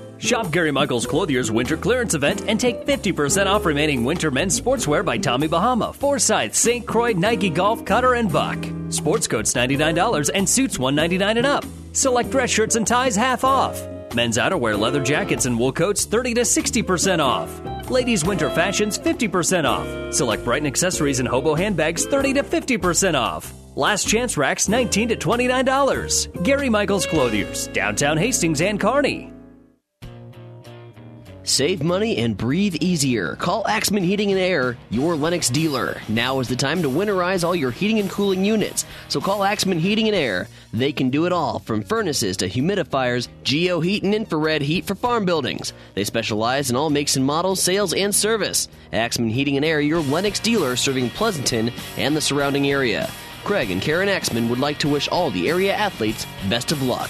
Shop Gary Michaels Clothier's winter clearance event and take 50% off remaining winter men's sportswear by Tommy Bahama, Forsyth, St. Croix, Nike Golf, Cutter, and Buck. Sports coats $99 and suits 199 and up. Select dress shirts and ties half off. Men's outerwear leather jackets and wool coats 30 to 60% off. Ladies' winter fashions 50% off. Select Brighton accessories and hobo handbags 30 to 50% off. Last chance racks 19 to $29. Gary Michaels Clothiers, downtown Hastings and Kearney. Save money and breathe easier. Call Axman Heating and Air, your Lennox dealer. Now is the time to winterize all your heating and cooling units. So call Axman Heating and Air. They can do it all, from furnaces to humidifiers, geo heat and infrared heat for farm buildings. They specialize in all makes and models, sales, and service. Axman Heating and Air, your Lennox dealer serving Pleasanton and the surrounding area. Craig and Karen Axman would like to wish all the area athletes best of luck.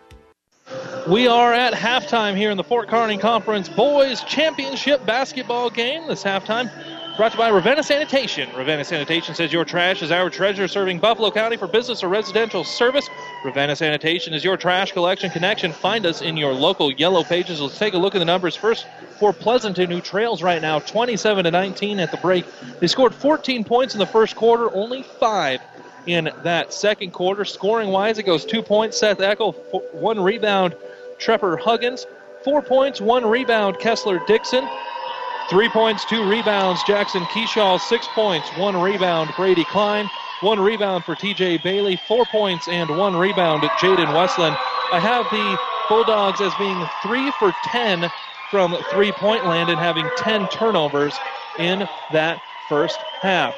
We are at halftime here in the Fort Kearney Conference Boys Championship basketball game. This halftime brought to you by Ravenna Sanitation. Ravenna Sanitation says your trash is our treasure, serving Buffalo County for business or residential service. Ravenna Sanitation is your trash collection connection. Find us in your local yellow pages. Let's take a look at the numbers first for Pleasanton, who trails right now 27 to 19 at the break. They scored 14 points in the first quarter, only five in that second quarter. Scoring wise, it goes two points, Seth Eckel, one rebound, Trevor Huggins, four points, one rebound, Kessler Dixon, three points, two rebounds, Jackson Keyshaw, six points, one rebound, Brady Klein, one rebound for TJ Bailey, four points, and one rebound, Jaden Westland. I have the Bulldogs as being three for 10 from three point land and having 10 turnovers in that first half.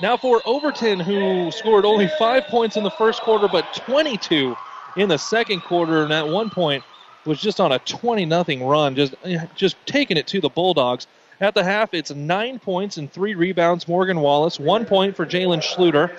Now for Overton, who scored only five points in the first quarter, but 22 in the second quarter, and at one point was just on a 20 nothing run, just just taking it to the Bulldogs. At the half, it's nine points and three rebounds. Morgan Wallace, one point for Jalen Schluter,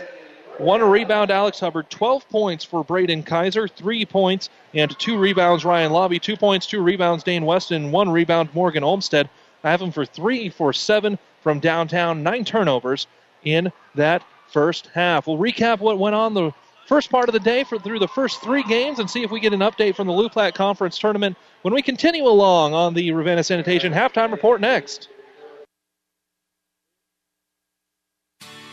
one rebound. Alex Hubbard, 12 points for Braden Kaiser, three points and two rebounds. Ryan Lobby, two points, two rebounds. Dane Weston, one rebound. Morgan Olmstead, I have him for three for seven from downtown, nine turnovers in that first half. We'll recap what went on the first part of the day for through the first three games and see if we get an update from the Loup Platte Conference tournament when we continue along on the Ravenna Sanitation halftime report next.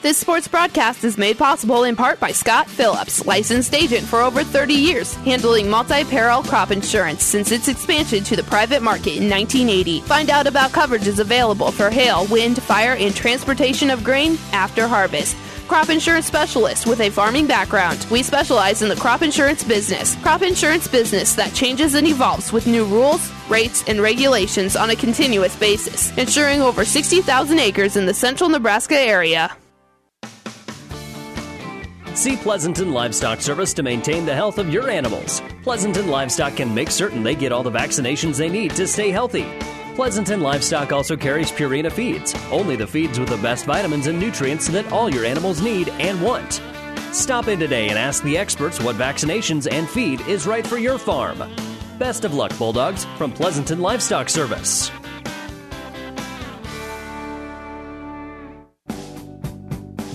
This sports broadcast is made possible in part by Scott Phillips, licensed agent for over 30 years, handling multi peril crop insurance since its expansion to the private market in 1980. Find out about coverages available for hail, wind, fire, and transportation of grain after harvest crop insurance specialist with a farming background. We specialize in the crop insurance business. Crop insurance business that changes and evolves with new rules, rates, and regulations on a continuous basis, insuring over 60,000 acres in the central Nebraska area. See Pleasanton Livestock Service to maintain the health of your animals. Pleasanton Livestock can make certain they get all the vaccinations they need to stay healthy. Pleasanton Livestock also carries Purina feeds, only the feeds with the best vitamins and nutrients that all your animals need and want. Stop in today and ask the experts what vaccinations and feed is right for your farm. Best of luck, Bulldogs, from Pleasanton Livestock Service.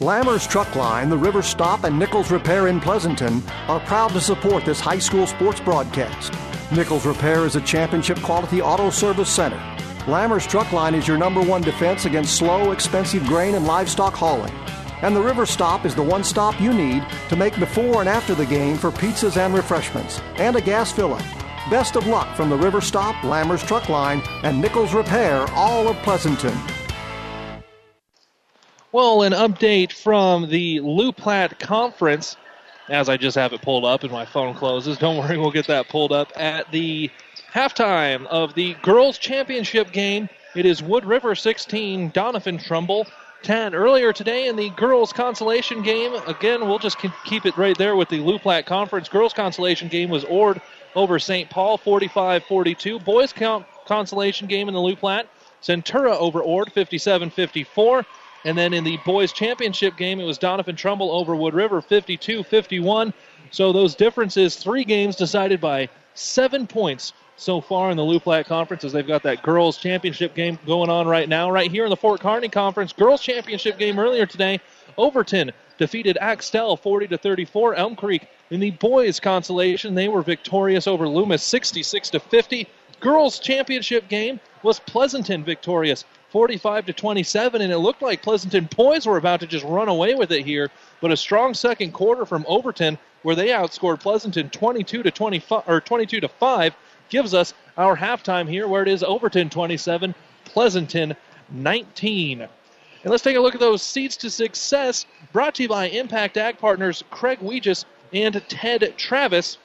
Lammers Truck Line, the River Stop, and Nichols Repair in Pleasanton are proud to support this high school sports broadcast. Nichols Repair is a championship quality auto service center. Lammers Truck Line is your number one defense against slow, expensive grain and livestock hauling. And the River Stop is the one stop you need to make before and after the game for pizzas and refreshments, and a gas fill up. Best of luck from the River Stop, Lammers Truck Line, and Nichols Repair, all of Pleasanton. Well, an update from the Loup Platte Conference, as I just have it pulled up and my phone closes. Don't worry, we'll get that pulled up at the halftime of the girls' championship game. It is Wood River 16, Doniphan-Trumbull 10. Earlier today in the girls' consolation game, again, we'll just keep it right there with the Loup Platte Conference. Girls' consolation game was Ord over St. Paul 45 42. Boys' count consolation game in the Loup Platte, Centura over Ord 57 54. And then in the boys' championship game, it was Doniphan-Trumbull over Wood River 52 51. So those differences, three games decided by seven points so far in the Loup Platte Conference as they've got that girls' championship game going on right now. Right here in the Fort Kearney Conference, girls' championship game earlier today, Overton defeated Axtell 40 to 34. Elm Creek in the boys' consolation, they were victorious over Loomis 66 to 50. Girls' championship game was Pleasanton victorious 45 to 27, and it looked like Pleasanton boys were about to just run away with it here. But a strong second quarter from Overton, where they outscored Pleasanton 22 to 25 or 22 to 5, gives us our halftime here, where it is Overton 27, Pleasanton 19. And let's take a look at those seeds to success, brought to you by Impact Ag Partners Craig Weegis and Ted Travis.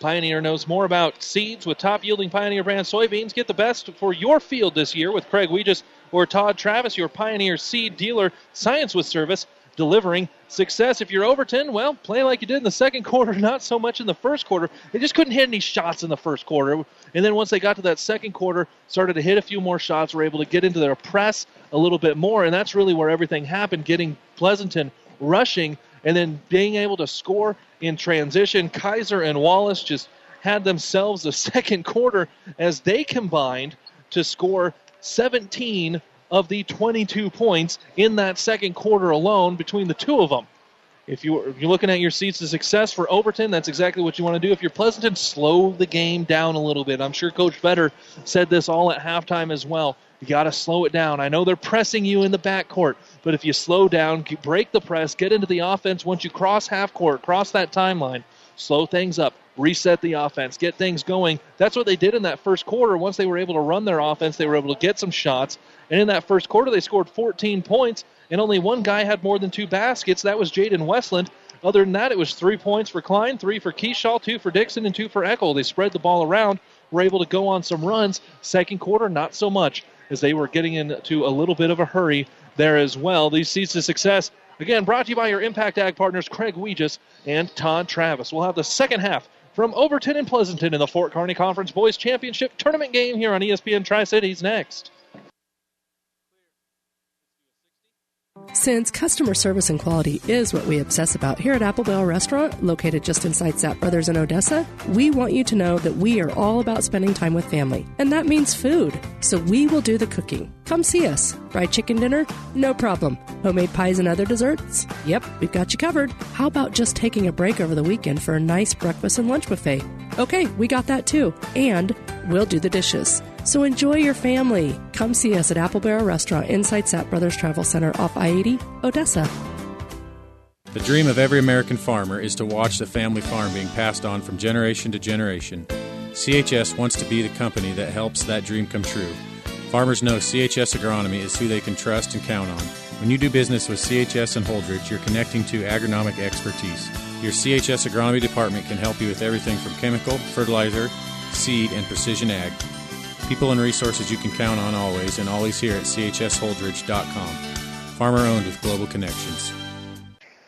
Pioneer knows more about seeds with top yielding Pioneer brand soybeans. Get the best for your field this year with Craig Weegis or Todd Travis, your Pioneer seed dealer. Science with service, delivering success. If you're Overton, well, play like you did in the second *laughs* quarter, not so much in the first quarter. They just couldn't hit any shots in the first quarter. And then once they got to that second quarter, started to hit a few more shots, were able to get into their press a little bit more. And that's really where everything happened, getting Pleasanton rushing and then being able to score in transition. Kaiser and Wallace just had themselves a *laughs* second quarter as they combined to score 17 of the 22 points in that second quarter alone between the two of them. If, you, you're looking at your seats to success for Overton, that's exactly what you want to do. If you're Pleasanton, slow the game down a little bit. I'm sure Coach Vetter said this all at halftime as well. You got to slow it down. I know they're pressing you in the backcourt, but if you slow down, break the press, get into the offense once you cross half court, cross that timeline, slow things up, reset the offense, get things going. That's what they did in that first quarter. Once they were able to run their offense, they were able to get some shots. And in that first quarter, they scored 14 points, and only one guy had more than two baskets. That was Jaden Westland. Other than that, it was three points for Klein, three for Keyshaw, two for Dixon, and two for Eckel. They spread the ball around, were able to go on some runs. Second quarter, not so much, as they were getting into a little bit of a hurry there as well. These seeds to success, again, brought to you by your Impact Ag partners, Craig Weegis and Todd Travis. We'll have the second half from Overton and Pleasanton in the Fort Kearney Conference Boys Championship Tournament game here on ESPN Tri Cities next. Since customer service and quality is what we obsess about here at Apple Barrel Restaurant, located just inside Sapp Brothers in Odessa, we want you to know that we are all about spending time with family, and that means food. So we will do the cooking. Come see us. Fried chicken dinner? No problem. Homemade pies and other desserts? Yep, we've got you covered. How about just taking a break over the weekend for a nice breakfast and lunch buffet? Okay, we got that too. And we'll do the dishes. So enjoy your family. Come see us at Apple Barrel Restaurant inside Sapp Brothers Travel Center off I 80, Odessa. The dream of every American farmer is to watch the family farm being passed on from generation to generation. CHS wants to be the company that helps that dream come true. Farmers know CHS Agronomy is who they can trust and count on. When you do business with CHS and Holdrege, you're connecting to agronomic expertise. Your CHS Agronomy department can help you with everything from chemical, fertilizer, seed, and precision ag. People and resources you can count on always, and always here at chsholdrege.com. Farmer owned with global connections.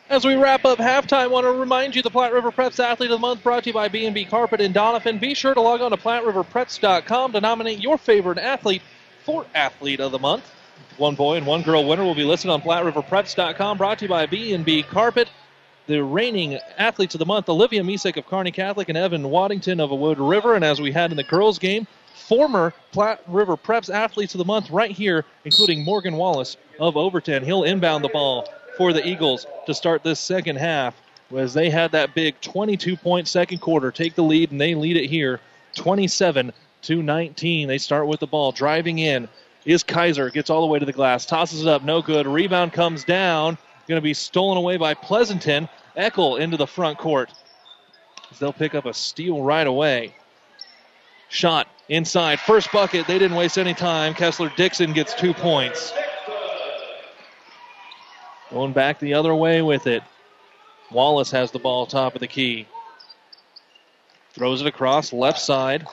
As we wrap up halftime, I want to remind you the Platte River Preps Athlete of the Month brought to you by B&B Carpet and Doniphan. Be sure to log on to PlatteRiverPreps.com to nominate your favorite athlete for Athlete of the Month. One boy and one girl winner will be listed on PlatteRiverPreps.com. Brought to you by B&B Carpet. The reigning athletes of the month, Olivia Misek of Kearney Catholic and Evan Waddington of Wood River. And as we had in the girls' game, former Platte River Preps athletes of the month right here, including Morgan Wallace of Overton. He'll inbound the ball for the Eagles to start this second half. As they had that big 22 point second quarter take the lead and they lead it here 27 to 19 they start with the ball driving in. Is kaiser gets all the way to the glass tosses it up no good. Rebound comes down. Going to be stolen away by pleasanton. Eckel into the front court. They'll pick up a steal right away. Shot inside first bucket they didn't waste any time kessler dixon gets two points Going back the other way with it. Wallace has the ball top of the key. Throws it across left side.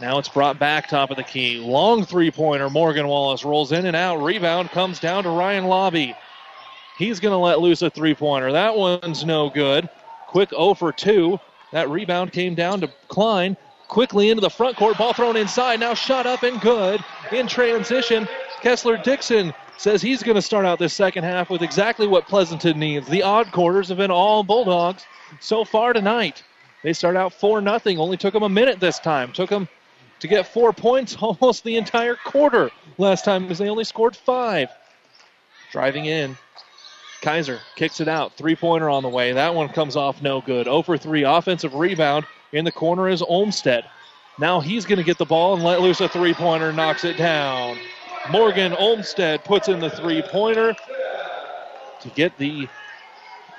Now it's brought back top of the key. Long three pointer. Morgan Wallace rolls in and out. Rebound comes down to Ryan Lobby. He's going to let loose a three pointer. That one's no good. Quick 0 for 2. That rebound came down to Klein. Quickly into the front court. Ball thrown inside. Now shot up and good. In transition. Kessler Dixon says he's going to start out this second half with exactly what Pleasanton needs. The odd quarters have been all Bulldogs so far tonight. They start out 4 nothing. Only took them a minute this time. Took them to get four points *laughs* almost the entire quarter last time because they only scored five. Driving in. Kaiser kicks it out. Three pointer on the way. That one comes off no good. 0 for 3. Offensive rebound. In the corner is Olmstead. Now he's going to get the ball and let loose a three pointer, knocks it down. Morgan Olmstead puts in the three pointer to get the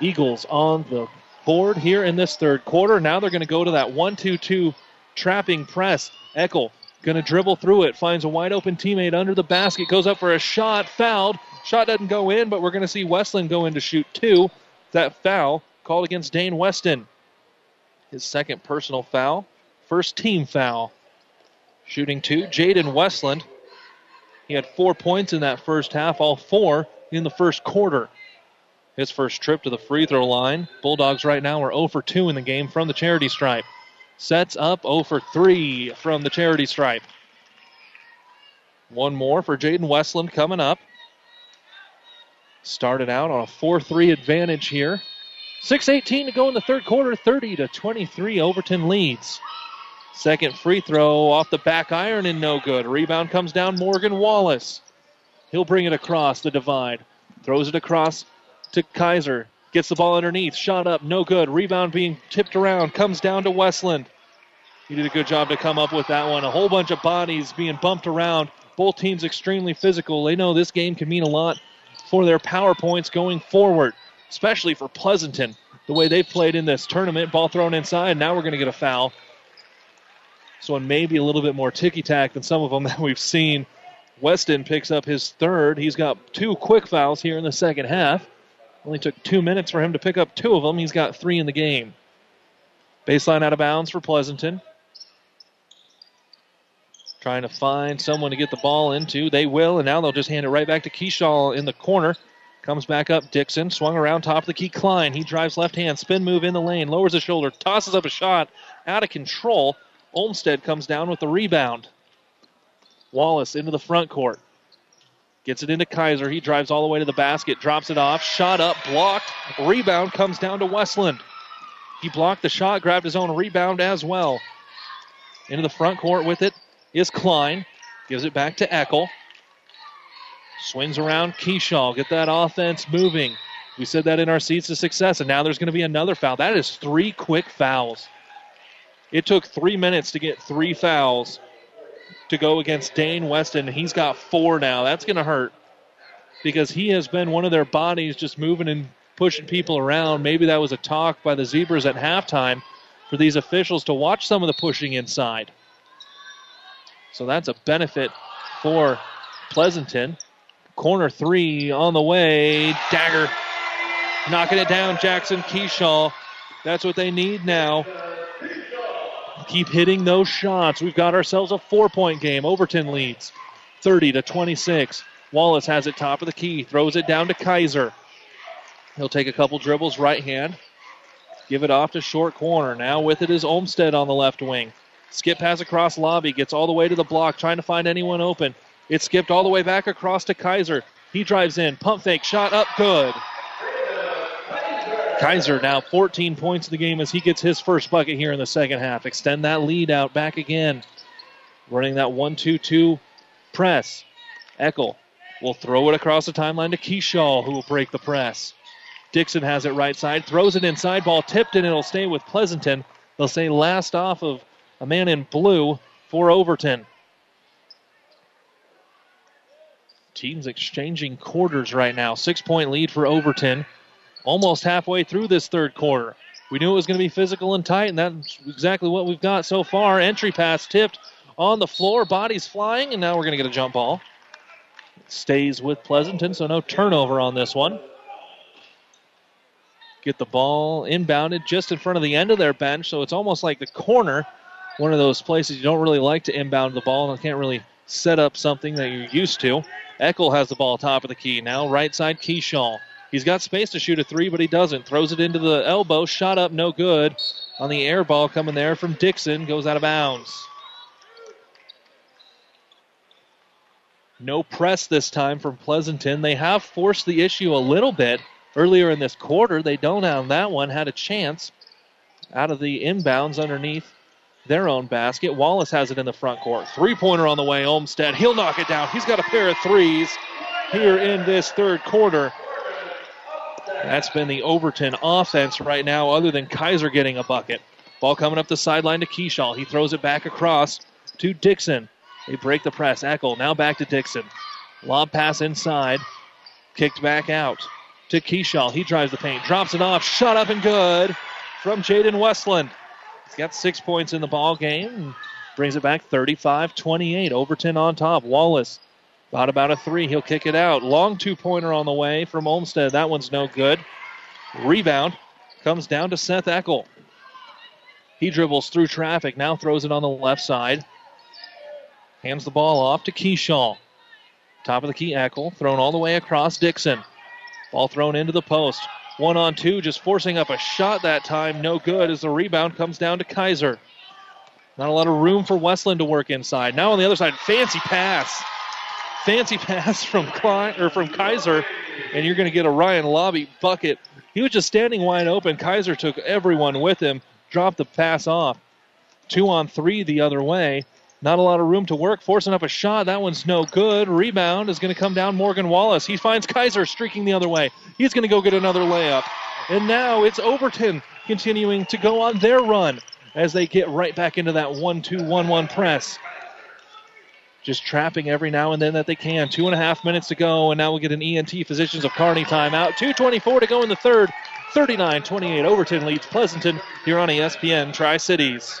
Eagles on the board here in this third quarter. Now they're going to go to that 1 2 2 trapping press. Eckel going to dribble through it, finds a wide open teammate under the basket, goes up for a shot, fouled. Shot doesn't go in, but we're going to see Westland go in to shoot two. That foul called against Dane Weston. His second personal foul, first team foul. Shooting two, Jaden Westland. He had four points in that first half, all four in the first quarter. His first trip to the free throw line. Bulldogs right now are 0 for 2 in the game from the charity stripe. Sets up 0 for 3 from the charity stripe. One more for Jaden Westland coming up. Started out on a 4 3 advantage here. 6.18 to go in the third quarter, 30 to 23. Overton leads. Second free throw off the back iron and no good. Rebound comes down Morgan Wallace. He'll bring it across the divide. Throws it across to Kaiser. Gets the ball underneath. Shot up, no good. Rebound being tipped around. Comes down to Westland. He did a good job to come up with that one. A whole bunch of bodies being bumped around. Both teams extremely physical. They know this game can mean a lot for their power points going forward, especially for Pleasanton. The way they've played in this tournament, ball thrown inside. Now we're going to get a foul. This one may be a little bit more ticky tack than some of them *laughs* that we've seen. Weston picks up his third. He's got two quick fouls here in the second half. Only took two minutes for him to pick up two of them. He's got three in the game. Baseline out of bounds for Pleasanton. Trying to find someone to get the ball into. They will, and now they'll just hand it right back to Keyshaw in the corner. Comes back up Dixon, swung around top of the key. Klein, he drives left hand, spin move in the lane, lowers the shoulder, tosses up a shot, out of control. Olmstead comes down with the rebound. Wallace into the front court. Gets it into Kaiser. He drives all the way to the basket, drops it off, shot up, blocked. Rebound comes down to Westland. He blocked the shot, grabbed his own rebound as well. Into the front court with it is Klein. Gives it back to Eckel. Swings around Keyshaw. Get that offense moving. We said that in our seats to success, and now there's going to be another foul. That is three quick fouls. It took three minutes to get three fouls to go against Dane Weston. He's got four now. That's going to hurt because he has been one of their bodies just moving and pushing people around. Maybe that was a talk by the Zebras at halftime for these officials to watch some of the pushing inside. So that's a benefit for Pleasanton. Corner three on the way. Dagger knocking it down. Jackson Keyshaw. That's what they need now. Keep hitting those shots. We've got ourselves a four point game. Overton leads 30 to 26. Wallace has it top of the key. Throws it down to Kaiser. He'll take a couple dribbles right hand. Give it off to short corner. Now with it is Olmstead on the left wing. Skip pass across lobby. Gets all the way to the block, trying to find anyone open. It skipped all the way back across to Kaiser. He drives in. Pump fake. Shot up. Good. Kaiser now 14 points in the game as he gets his first bucket here in the second half. Extend that lead out back again. Running that 1 2 2 press. Eckel will throw it across the timeline to Keyshaw, who will break the press. Dixon has it right side, throws it inside, ball tipped, and it'll stay with Pleasanton. They'll say last off of a man in blue for Overton. Teams exchanging quarters right now. Six point lead for Overton. Almost halfway through this third quarter. We knew it was going to be physical and tight, and that's exactly what we've got so far. Entry pass tipped on the floor, bodies flying, and now we're going to get a jump ball. stays with Pleasanton, so no turnover on this one. Get the ball inbounded just in front of the end of their bench, so it's almost like the corner, one of those places you don't really like to inbound the ball and can't really set up something that you're used to. Eckel has the ball top of the key. Now right side Keyshaw. He's got space to shoot a three, but he doesn't. Throws it into the elbow. Shot up, no good. On the air ball coming there from Dixon. Goes out of bounds. No press this time from Pleasanton. They have forced the issue a little bit earlier in this quarter. They don't have that one. Had a chance out of the inbounds underneath their own basket. Wallace has it in the front court. Three pointer on the way. Olmstead. He'll knock it down. He's got a pair of threes here in this third quarter. That's been the Overton offense right now, other than Kaiser getting a bucket. Ball coming up the sideline to Keyshaw. He throws it back across to Dixon. They break the press. Eckel now back to Dixon. Lob pass inside. Kicked back out to Keyshaw. He drives the paint, drops it off, shot up and good from Jaden Westland. He's got six points in the ball game. Brings it back 35-28. Overton on top. Wallace Thought about a three. He'll kick it out. Long two pointer on the way from Olmstead. That one's no good. Rebound comes down to Seth Eckel. He dribbles through traffic. Now throws it on the left side. Hands the ball off to Keyshaw. Top of the key, Eckel. Thrown all the way across Dixon. Ball thrown into the post. One on two, just forcing up a shot that time. No good as the rebound comes down to Kaiser. Not a lot of room for Westland to work inside. Now on the other side, fancy pass fancy *laughs* pass from Klein or from Kaiser, and you're going to get a Ryan Lobby bucket. He was just standing wide open. Kaiser took everyone with him, dropped the pass off. Two on three the other way. Not a lot of room to work, forcing up a shot. That one's no good. Rebound is going to come down Morgan Wallace. He finds Kaiser streaking the other way. He's going to go get another layup. And now it's Overton continuing to go on their run as they get right back into that 1 2 1 1 press just trapping every now and then that they can. Two and a half minutes to go, and now we'll get an ENT Physicians of Kearney timeout. 2.24 to go in the third. 39 28. Overton leads Pleasanton here on ESPN Tri Cities.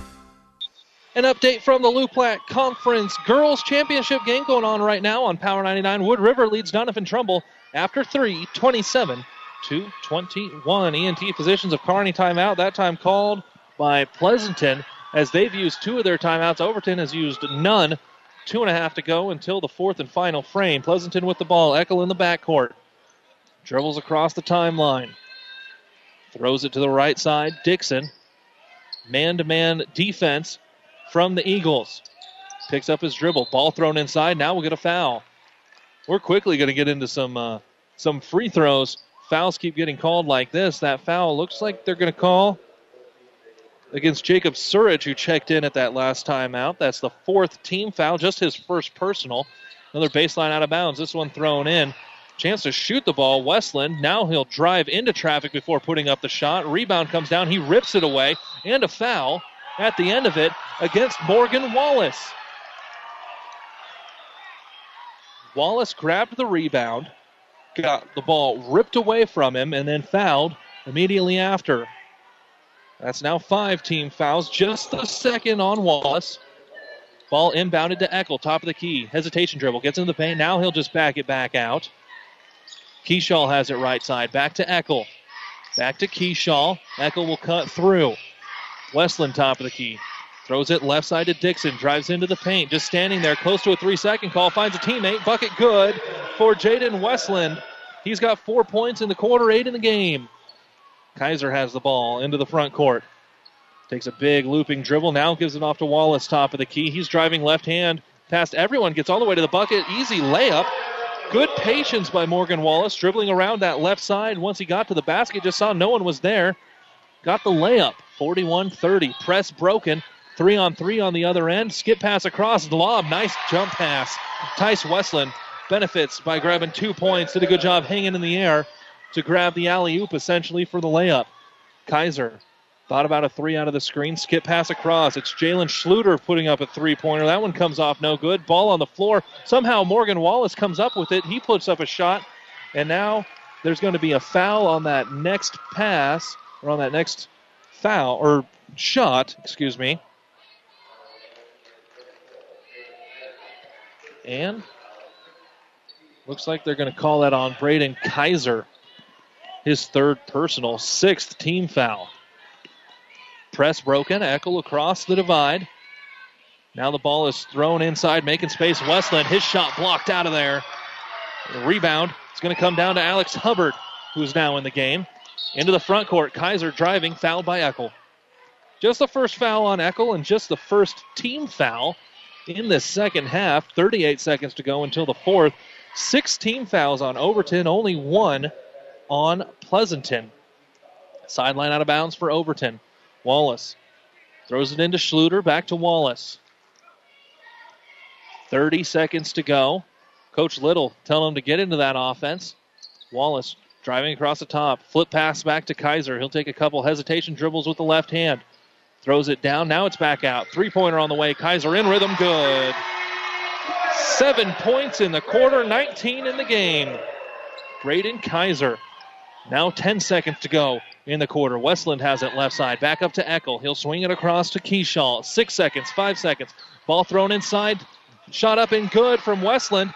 An update from the Loup Platte Conference Girls Championship game going on right now on Power 99. Wood River leads Doniphan-Trumbull after three, 27 to 21. ENT Physicians of Kearney timeout. That time called by Pleasanton as they've used two of their timeouts. Overton has used none. Two and a half to go until the fourth and final frame. Pleasanton with the ball. Eckel in the backcourt. Dribbles across the timeline. Throws it to the right side. Dixon. Man to man defense from the Eagles. Picks up his dribble. Ball thrown inside. Now we'll get a foul. We're quickly going to get into some uh, some free throws. Fouls keep getting called like this. That foul looks like they're going to call against Jacob Surridge, who checked in at that last timeout. That's the fourth team foul, just his first personal. Another baseline out of bounds. This one thrown in. Chance to shoot the ball. Westland. Now he'll drive into traffic before putting up the shot. Rebound comes down. He rips it away. And a foul at the end of it against Morgan Wallace. Wallace grabbed the rebound, got the ball ripped away from him, and then fouled immediately after. That's now five team fouls, just the second on Wallace. Ball inbounded to Eckel, top of the key. Hesitation dribble, gets into the paint. Now he'll just back it back out. Keyshaw has it right side. Back to Eckel. Back to Keyshaw. Eckel will cut through. Westland top of the key. Throws it left side to Dixon. Drives into the paint. Just standing there close to a three second call. Finds a teammate. Bucket good for Jaden Westland. He's got four points in the quarter, eight in the game. Kaiser has the ball into the front court. Takes a big looping dribble. Now gives it off to Wallace, top of the key. He's driving left hand past everyone. Gets all the way to the bucket. Easy layup. Good patience by Morgan Wallace, dribbling around that left side. Once he got to the basket, just saw no one was there. Got the layup. 41 30. Press broken. Three on three on the other end. Skip pass across. Lob. Nice jump pass. Tice Westland benefits by grabbing two points. Did a good job hanging in the air to grab the alley oop essentially for the layup. Kaiser thought about a three out of the screen. Skip pass across. It's Jalen Schluter putting up a three pointer. That one comes off no good. Ball on the floor. Somehow Morgan Wallace comes up with it. He puts up a shot. And now there's going to be a foul on that next pass, or on that next foul, or shot, excuse me. And looks like they're going to call that on Braden Kaiser his third personal, sixth team foul. Press broken, Eckel across the divide. Now the ball is thrown inside, making space. Westland, his shot blocked out of there. The rebound. It's going to come down to Alex Hubbard, who's now in the game. Into the front court. Kaiser driving, fouled by Eckel. Just the first foul on Eckel and just the first team foul in the second half. 38 seconds to go until the fourth. Six team fouls on Overton, only one on Pleasanton. Sideline out of bounds for Overton. Wallace throws it into Schluter. Back to Wallace. 30 seconds to go. Coach Little telling him to get into that offense. Wallace driving across the top. Flip pass back to Kaiser. He'll take a couple hesitation dribbles with the left hand. Throws it down. Now it's back out. Three pointer on the way. Kaiser in rhythm. Good. Seven points in the quarter, 19 in the game. Braden Kaiser now 10 seconds to go in the quarter. Westland has it left side. Back up to Eckel. He'll swing it across to Keyshaw. Six seconds, five seconds. Ball thrown inside. Shot up and good from Westland.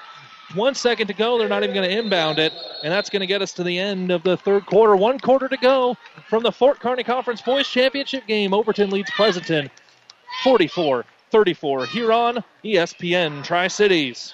One second to go. They're not even going to inbound it. And that's going to get us to the end of the third quarter. One quarter to go from the Fort Kearney Conference Boys Championship game. Overton leads Pleasanton 44 34 here on ESPN Tri Cities.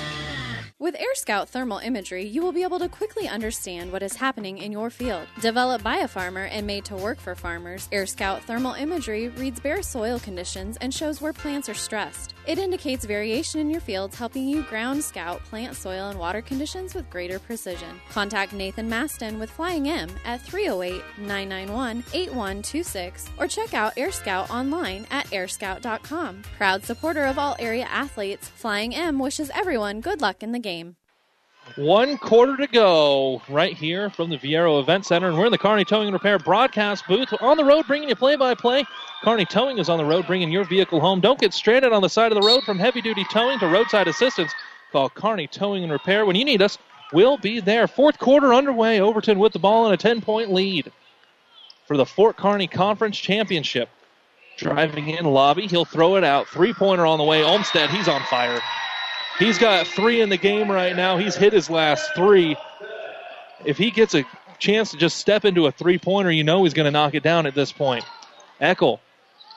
With Air Scout thermal imagery, you will be able to quickly understand what is happening in your field. Developed by a farmer and made to work for farmers, Air Scout thermal imagery reads bare soil conditions and shows where plants are stressed. It indicates variation in your fields, helping you ground scout plant, soil, and water conditions with greater precision. Contact Nathan Maston with Flying M at 308 991 8126 or check out Air Scout online at airscout.com. Proud supporter of all area athletes, Flying M wishes everyone good luck in the game. One quarter to go right here from the Viaero Event Center. And we're in the Kearney Towing and Repair broadcast booth on the road bringing you play by play. Kearney Towing is on the road bringing your vehicle home. Don't get stranded on the side of the road from heavy duty towing to roadside assistance. Call Kearney Towing and Repair. When you need us, we'll be there. Fourth quarter underway. Overton with the ball and a 10 point lead for the Fort Kearney Conference Championship. Driving in lobby, he'll throw it out. Three pointer on the way. Olmstead, he's on fire. He's got three in the game right now. He's hit his last three. If he gets a chance to just step into a three pointer, you know he's going to knock it down at this point. Eckel,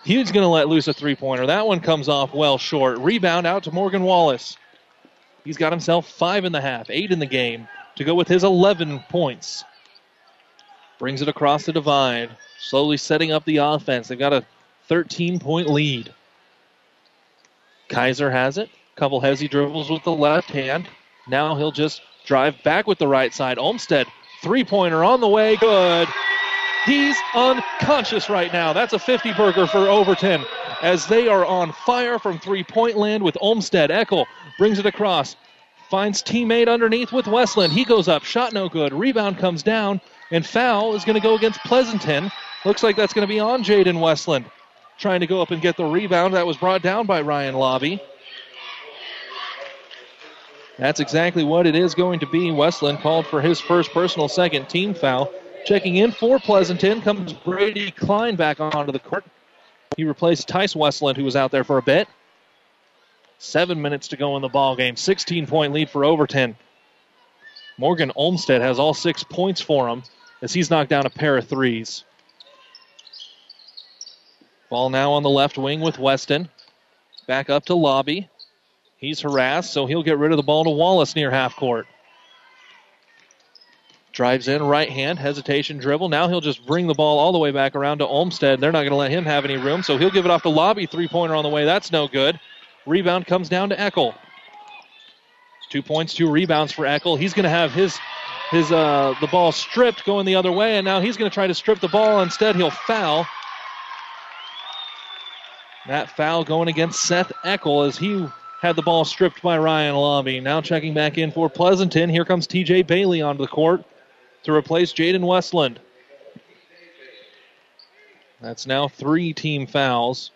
he's going to let loose a three pointer. That one comes off well short. Rebound out to Morgan Wallace. He's got himself five in the half, eight in the game to go with his 11 points. Brings it across the divide, slowly setting up the offense. They've got a 13 point lead. Kaiser has it. Couple hezzy dribbles with the left hand. Now he'll just drive back with the right side. Olmstead, three pointer on the way. Good. He's unconscious right now. That's a 50 burger for Overton as they are on fire from three point land with Olmstead. Eckel brings it across. Finds teammate underneath with Westland. He goes up. Shot no good. Rebound comes down. And foul is going to go against Pleasanton. Looks like that's going to be on Jaden Westland. Trying to go up and get the rebound. That was brought down by Ryan Lobby. That's exactly what it is going to be. Westland called for his first personal second team foul. Checking in for Pleasanton comes Brady Klein back onto the court. He replaced Tice Westland, who was out there for a bit. Seven minutes to go in the ball game. 16 point lead for Overton. Morgan Olmstead has all six points for him as he's knocked down a pair of threes. Ball now on the left wing with Weston. Back up to Lobby. He's harassed, so he'll get rid of the ball to Wallace near half court. Drives in, right hand, hesitation dribble. Now he'll just bring the ball all the way back around to Olmstead. They're not going to let him have any room, so he'll give it off to Lobby. Three pointer on the way. That's no good. Rebound comes down to Eckel. Two points, two rebounds for Eckel. He's going to have his his uh, the ball stripped going the other way, and now he's going to try to strip the ball. Instead, he'll foul. That foul going against Seth Eckel as he had the ball stripped by Ryan Lobby. Now checking back in for Pleasanton. Here comes TJ Bailey onto the court to replace Jaden Westland. That's now three team fouls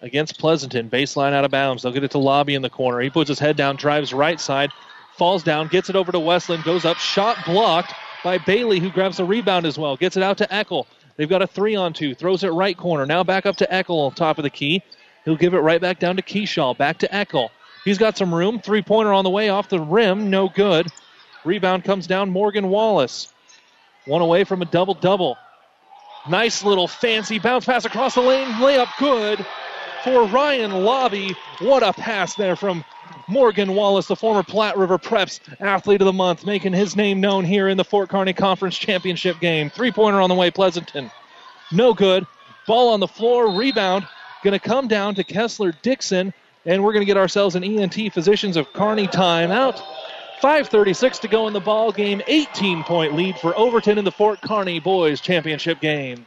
against Pleasanton. Baseline out of bounds. They'll get it to Lobby in the corner. He puts his head down, drives right side, falls down, gets it over to Westland, goes up, shot blocked by Bailey, who grabs the rebound as well. Gets it out to Eckel. They've got a three on two. Throws it right corner. Now back up to Eckel top of the key. He'll give it right back down to Keyshaw. Back to Eckel. He's got some room. Three pointer on the way off the rim. No good. Rebound comes down Morgan Wallace. One away from a double double. Nice little fancy bounce pass across the lane. Layup good for Ryan Lobby. What a pass there from Morgan Wallace, the former Platte River Preps Athlete of the Month, making his name known here in the Fort Kearney Conference Championship game. Three pointer on the way, Pleasanton. No good. Ball on the floor. Rebound. Going to come down to Kessler Dixon, and we're going to get ourselves an ENT Physicians of Kearney timeout. 5.36 to go in the ball game. 18 point lead for Overton in the Fort Kearney Boys Championship game.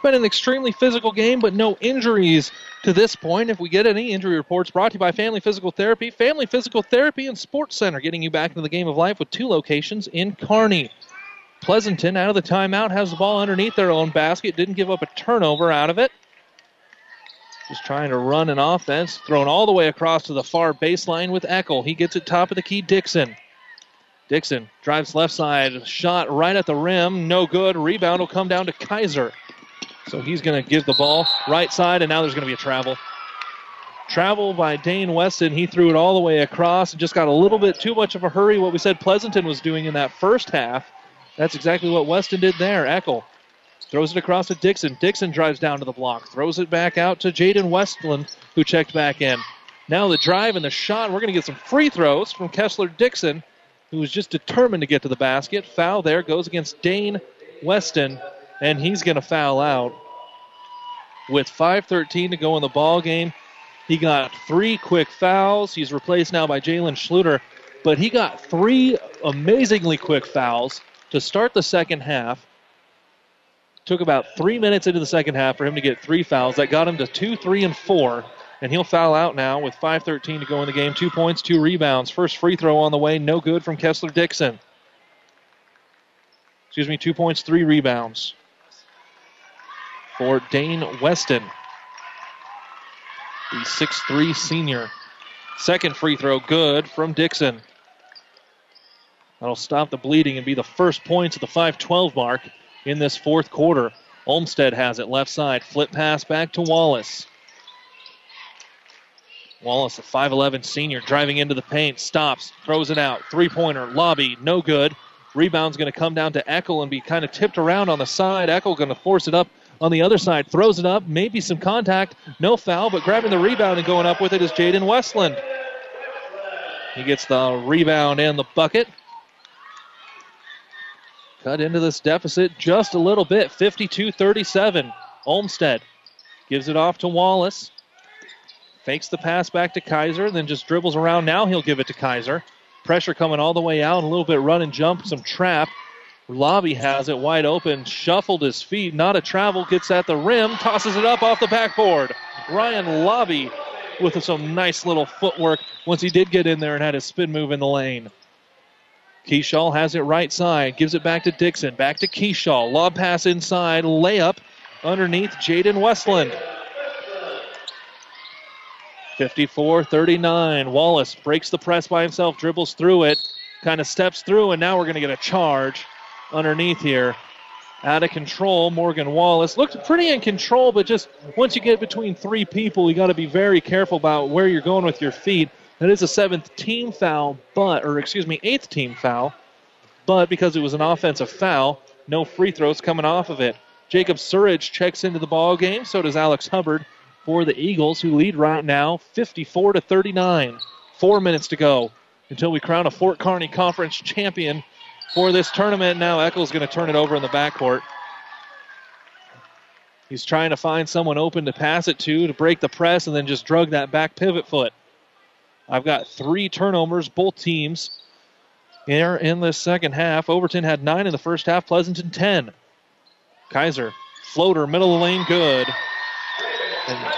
It's been an extremely physical game, but no injuries to this point. If we get any injury reports, brought to you by Family Physical Therapy. Family Physical Therapy and Sports Center, getting you back into the game of life with two locations in Kearney. Pleasanton, out of the timeout, has the ball underneath their own basket. Didn't give up a turnover out of it. Just trying to run an offense. Thrown all the way across to the far baseline with Eckel. He gets it top of the key, Dixon. Dixon drives left side. Shot right at the rim. No good. Rebound will come down to Kaiser. So he's going to give the ball right side, and now there's going to be a travel. Travel by Dane Weston. He threw it all the way across and just got a little bit too much of a hurry. What we said Pleasanton was doing in that first half. That's exactly what Weston did there. Eckel throws it across to Dixon. Dixon drives down to the block, throws it back out to Jaden Westland, who checked back in. Now the drive and the shot. We're going to get some free throws from Kessler Dixon, who was just determined to get to the basket. Foul there goes against Dane Weston and he's going to foul out. With 5:13 to go in the ball game, he got three quick fouls. He's replaced now by Jalen Schluter, but he got three amazingly quick fouls to start the second half. Took about three minutes into the second half for him to get three fouls. That got him to two, three, and four. And he'll foul out now with 5.13 to go in the game. Two points, two rebounds. First free throw on the way, no good from Kessler Dixon. Excuse me, two points, three rebounds for Dane Weston, the 6'3 senior. Second free throw, good from Dixon. That'll stop the bleeding and be the first points at the 5-12 mark in this fourth quarter. Olmstead has it left side. Flip pass back to Wallace. Wallace, a 5'11 senior, driving into the paint, stops, throws it out. Three pointer, lobby, no good. Rebound's going to come down to Eckel and be kind of tipped around on the side. Eckel going to force it up on the other side, throws it up, maybe some contact, no foul, but grabbing the rebound and going up with it is Jaden Westland. He gets the rebound and the bucket. Cut into this deficit just a little bit, 52 37. Olmstead gives it off to Wallace. Fakes the pass back to Kaiser, then just dribbles around. Now he'll give it to Kaiser. Pressure coming all the way out, a little bit run and jump, some trap. Lobby has it wide open, shuffled his feet, not a travel, gets at the rim, tosses it up off the backboard. Ryan Lobby with some nice little footwork once he did get in there and had his spin move in the lane. Keyshaw has it right side, gives it back to Dixon, back to Keyshaw. Lob pass inside, layup underneath Jaden Westland. 54 39. Wallace breaks the press by himself, dribbles through it, kind of steps through, and now we're going to get a charge underneath here. Out of control, Morgan Wallace looked pretty in control, but just once you get between three people, you got to be very careful about where you're going with your feet. That is a seventh team foul, but or excuse me, eighth team foul, but because it was an offensive foul, no free throws coming off of it. Jacob Surridge checks into the ball game. So does Alex Hubbard for the Eagles, who lead right now, 54 to 39. Four minutes to go until we crown a Fort Kearney Conference champion for this tournament. Now Eckel's going to turn it over in the backcourt. He's trying to find someone open to pass it to to break the press and then just drug that back pivot foot. I've got three turnovers, both teams here in the second half. Overton had nine in the first half, Pleasanton 10. Kaiser, floater, middle of the lane, good. And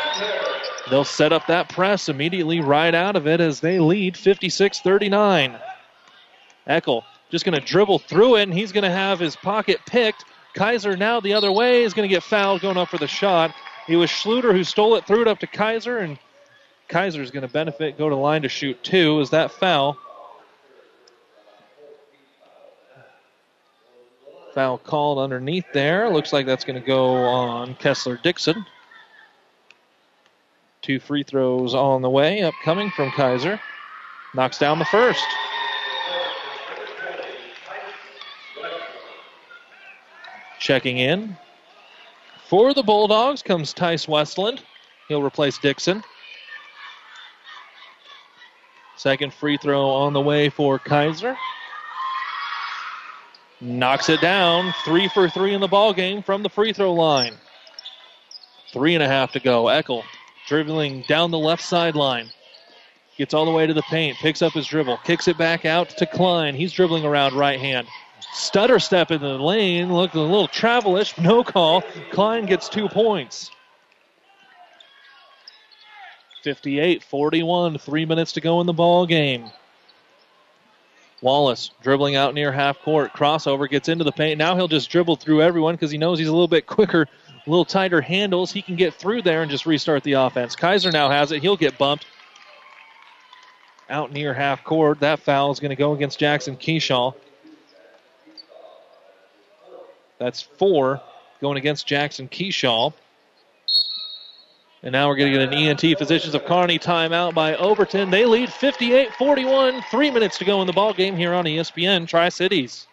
they'll set up that press immediately right out of it as they lead 56 39. Eckel just going to dribble through it, and he's going to have his pocket picked. Kaiser now the other way is going to get fouled going up for the shot. It was Schluter who stole it, threw it up to Kaiser, and Kaiser is going to benefit, go to line to shoot two. Is that foul? Foul called underneath there. Looks like that's going to go on Kessler Dixon. Two free throws on the way, upcoming from Kaiser. Knocks down the first. Checking in. For the Bulldogs comes Tice Westland. He'll replace Dixon. Second free throw on the way for Kaiser. Knocks it down. Three for three in the ball game from the free throw line. Three and a half to go. Eckel dribbling down the left sideline. Gets all the way to the paint. Picks up his dribble. Kicks it back out to Klein. He's dribbling around right hand. Stutter step in the lane. Looked a little travelish. No call. Klein gets two points. 58 41. Three minutes to go in the ball game. Wallace dribbling out near half court. Crossover gets into the paint. Now he'll just dribble through everyone because he knows he's a little bit quicker, a little tighter handles. He can get through there and just restart the offense. Kaiser now has it. He'll get bumped out near half court. That foul is going to go against Jackson Keyshaw. That's four going against Jackson Keyshaw. And now we're going to get an ENT Physicians of Kearney timeout by Overton. They lead 58-41. Three minutes to go in the ball game here on ESPN Tri-Cities.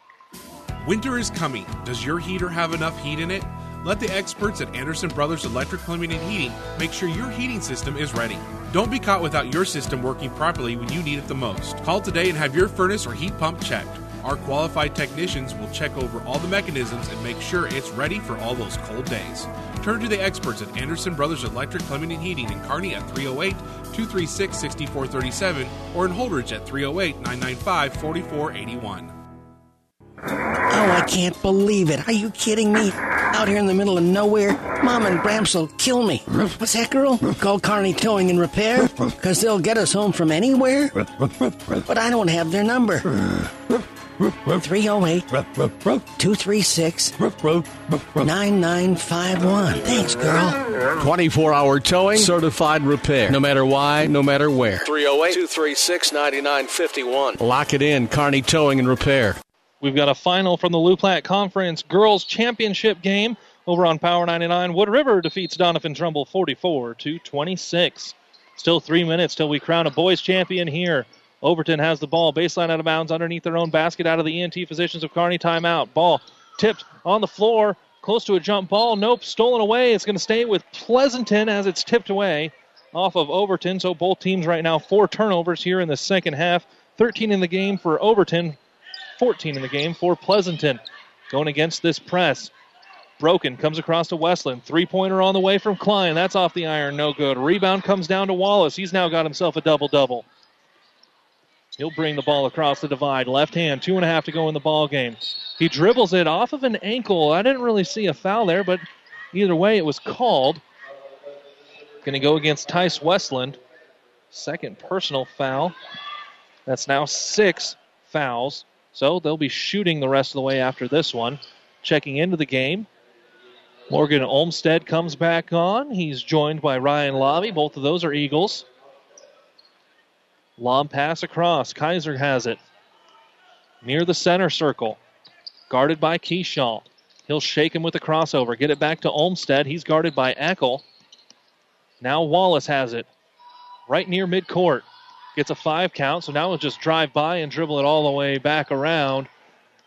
Winter is coming. Does your heater have enough heat in it? Let the experts at Anderson Brothers Electric Plumbing and Heating make sure your heating system is ready. Don't be caught without your system working properly when you need it the most. Call today and have your furnace or heat pump checked. Our qualified technicians will check over all the mechanisms and make sure it's ready for all those cold days. Turn to the experts at Anderson Brothers Electric Plumbing and Heating in Kearney at 308 236 6437 or in Holdrege at 308 995 4481. Oh, I can't believe it. Are you kidding me? Out here in the middle of nowhere, Mom and Gramps will kill me. What's that, girl? Call Kearney Towing and Repair? Because they'll get us home from anywhere? But I don't have their number. 308 236 9951. Thanks, girl. 24 hour towing, certified repair. No matter why, no matter where. 308 236 9951. Lock it in, Kearney Towing and Repair. We've got a final from the Loup Conference Girls Championship game over on Power 99. Wood River defeats Doniphan-Trumbull 44 to 26. Still three minutes till we crown a boys champion here. Overton has the ball, baseline out of bounds underneath their own basket out of the ENT Physicians of Kearney. timeout. Ball tipped on the floor, close to a jump ball. Nope, stolen away. It's going to stay with Pleasanton as it's tipped away off of Overton. So both teams right now four turnovers here in the second half. 13 in the game for Overton, 14 in the game for Pleasanton. Going against this press. Broken comes across to Westland. Three pointer on the way from Klein. That's off the iron. No good. Rebound comes down to Wallace. He's now got himself a double double. He'll bring the ball across the divide. Left hand, two and a half to go in the ball game. He dribbles it off of an ankle. I didn't really see a foul there, but either way, it was called. Going to go against Tice Westland. Second personal foul. That's now six fouls. So they'll be shooting the rest of the way after this one. Checking into the game. Morgan Olmstead comes back on. He's joined by Ryan Lobby. Both of those are Eagles. Lob pass across. Kaiser has it. Near the center circle. Guarded by Keyshaw. He'll shake him with the crossover. Get it back to Olmstead. He's guarded by Eckel. Now Wallace has it. Right near midcourt. Gets a five count, so now he'll just drive by and dribble it all the way back around.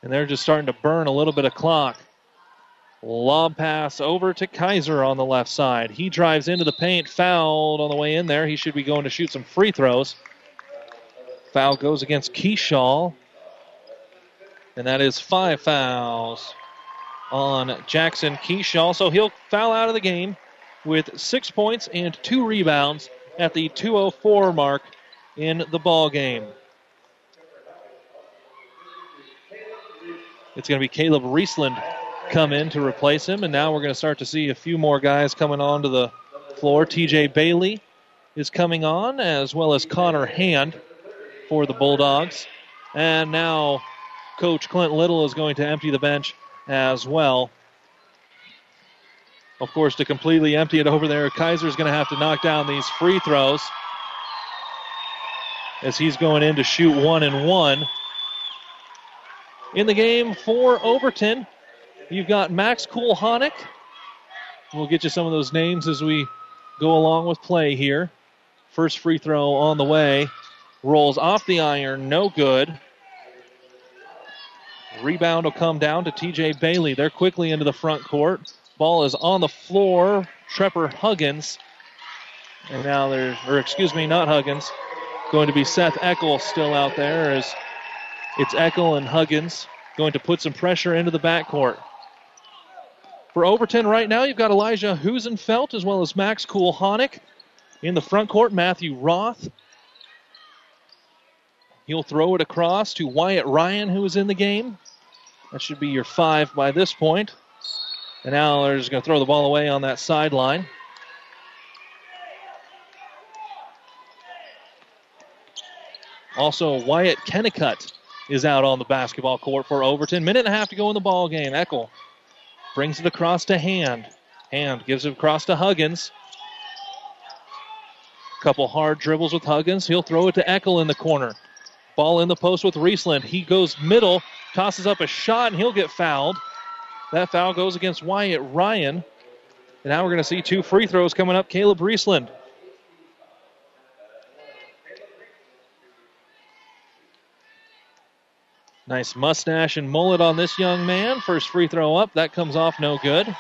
And they're just starting to burn a little bit of clock. Lob pass over to Kaiser on the left side. He drives into the paint, fouled on the way in there. He should be going to shoot some free throws. Foul goes against Keyshaw. And that is five fouls on Jackson Keyshaw. So he'll foul out of the game with six points and two rebounds at the 204 mark in the ball game. It's going to be Caleb Riesland come in to replace him, and now we're going to start to see a few more guys coming onto the floor. TJ Bailey is coming on, as well as Connor Hand for the Bulldogs. And now Coach Clint Little is going to empty the bench as well. Of course, to completely empty it over there, Kaiser's going to have to knock down these free throws as he's going in to shoot one and one. In the game for Overton, you've got Max Kulhonic. We'll get you some of those names as we go along with play here. First free throw on the way. Rolls off the iron, no good. Rebound will come down to TJ Bailey. They're quickly into the front court. Ball is on the floor. Trepper Huggins. And now there's, or excuse me, not Huggins. Going to be Seth Eckel still out there as it's Eckel and Huggins going to put some pressure into the backcourt. For Overton right now, you've got Elijah Husenfeld as well as Max Kulhonic. In the front court, Matthew Roth. He'll throw it across to Wyatt Ryan, who is in the game. That should be your five by this point. And now they're just going to throw the ball away on that sideline. Also, Wyatt Kennicott is out on the basketball court for Overton. Minute and a half to go in the ball game. Eckel brings it across to Hand. Hand gives it across to Huggins. Couple hard dribbles with Huggins. He'll throw it to Eckel in the corner. Ball in the post with Riesland. He goes middle, tosses up a shot, and he'll get fouled. That foul goes against Wyatt Ryan. And now we're going to see two free throws coming up. Caleb Riesland. Nice mustache and mullet on this young man. First free throw up. That comes off no good.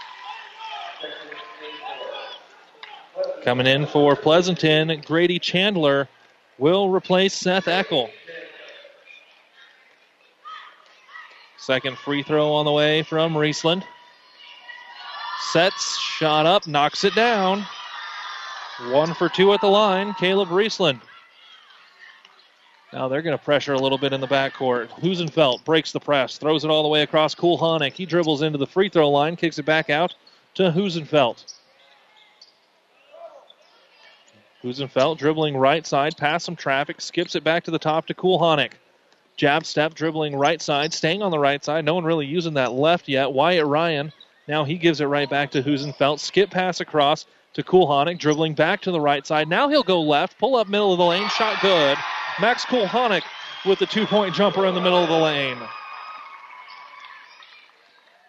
Coming in for Pleasanton, Grady Chandler will replace Seth Eckel. Second free throw on the way from Riesland. Sets, shot up, knocks it down. One for two at the line, Caleb Riesland. Now they're going to pressure a little bit in the backcourt. Husenfeld breaks the press, throws it all the way across Kulhanick. He dribbles into the free throw line, kicks it back out to Husenfeld. Husenfeld dribbling right side, past some traffic, skips it back to the top to Kulhanick. Jab step, dribbling right side, staying on the right side. No one really using that left yet. Wyatt Ryan, now he gives it right back to Husenfeld. Skip pass across to Kulhanick, dribbling back to the right side. Now he'll go left, pull up middle of the lane, shot good. Max Kulhanick with the two point jumper in the middle of the lane.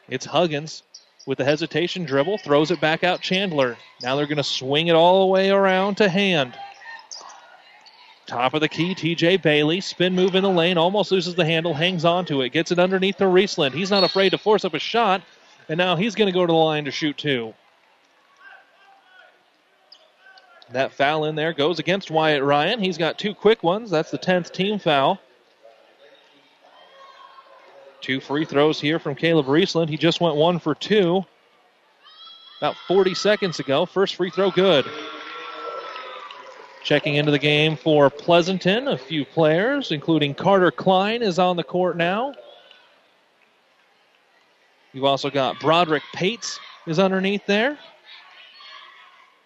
It's Huggins with the hesitation dribble, throws it back out Chandler. Now they're going to swing it all the way around to hand. Top of the key, TJ Bailey. Spin move in the lane, almost loses the handle, hangs on to it, gets it underneath to Riesland. He's not afraid to force up a shot, and now he's going to go to the line to shoot two. That foul in there goes against Wyatt Ryan. He's got two quick ones. That's the 10th team foul. Two free throws here from Caleb Riesland. He just went one for two about 40 seconds ago. First free throw good. Checking into the game for Pleasanton, a few players, including Carter Klein, is on the court now. You've also got Broderick Pates is underneath there.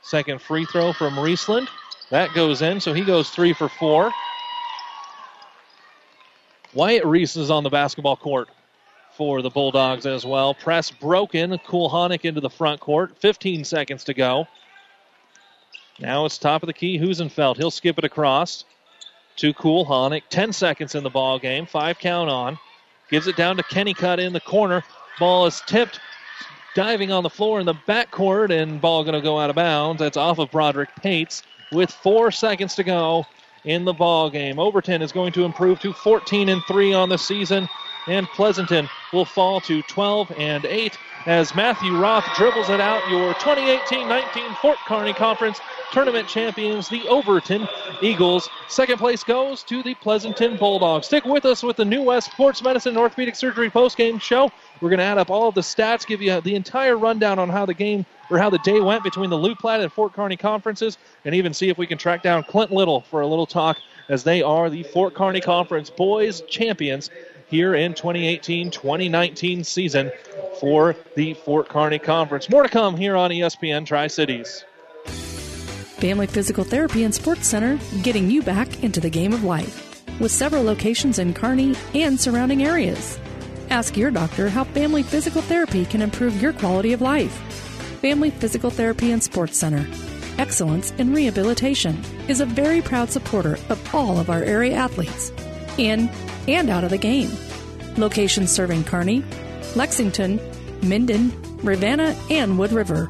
Second free throw from Riesland. That goes in, so he goes three for four. Wyatt Reese is on the basketball court for the Bulldogs as well. Press broken. Kulhanick into the front court. 15 seconds to go. Now it's top of the key. Husenfeld. He'll skip it across to Kulhanick. 10 seconds in the ball game. Five count on. Gives it down to Kennicott in the corner. Ball is tipped. Diving on the floor in the backcourt, and ball going to go out of bounds. That's off of Broderick Pates with four seconds to go in the ball game. Overton is going to improve to 14 and 3 on the season, and Pleasanton will fall to 12 and 8 as Matthew Roth dribbles it out. Your 2018-19 Fort Kearney Conference tournament champions, the Overton Eagles. Second place goes to the Pleasanton Bulldogs. Stick with us with the New West Sports Medicine Orthopedic Surgery postgame show. We're going to add up all of the stats, give you the entire rundown on how the game or how the day went between the Loup Platte and Fort Kearney conferences, and even see if we can track down Clint Little for a little talk as they are the Fort Kearney Conference boys champions here in 2018-2019 season for the Fort Kearney Conference. More to come here on ESPN Tri Cities. Family Physical Therapy and Sports Center, getting you back into the game of life, with several locations in Kearney and surrounding areas. Ask your doctor how family physical therapy can improve your quality of life. Family Physical Therapy and Sports Center. Excellence in Rehabilitation is a very proud supporter of all of our area athletes, in and out of the game. Locations serving Kearney, Lexington, Minden, Ravenna, and Wood River.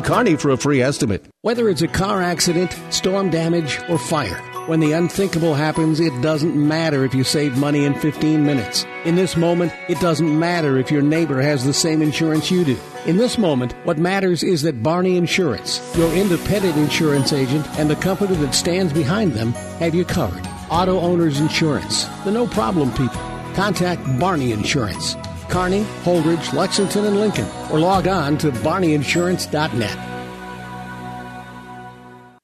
Kearney for a free estimate. Whether it's a car accident, storm damage, or fire, When the unthinkable happens, it doesn't matter if you save money in 15 minutes. In this moment, it doesn't matter if your neighbor has the same insurance you do. In this moment, what matters is that Barney Insurance, your independent insurance agent, and the company that stands behind them have you covered. Auto Owners Insurance, the no problem people. Contact Barney Insurance. Kearney, Holdrege, Lexington, and Lincoln, or log on to barneyinsurance.net.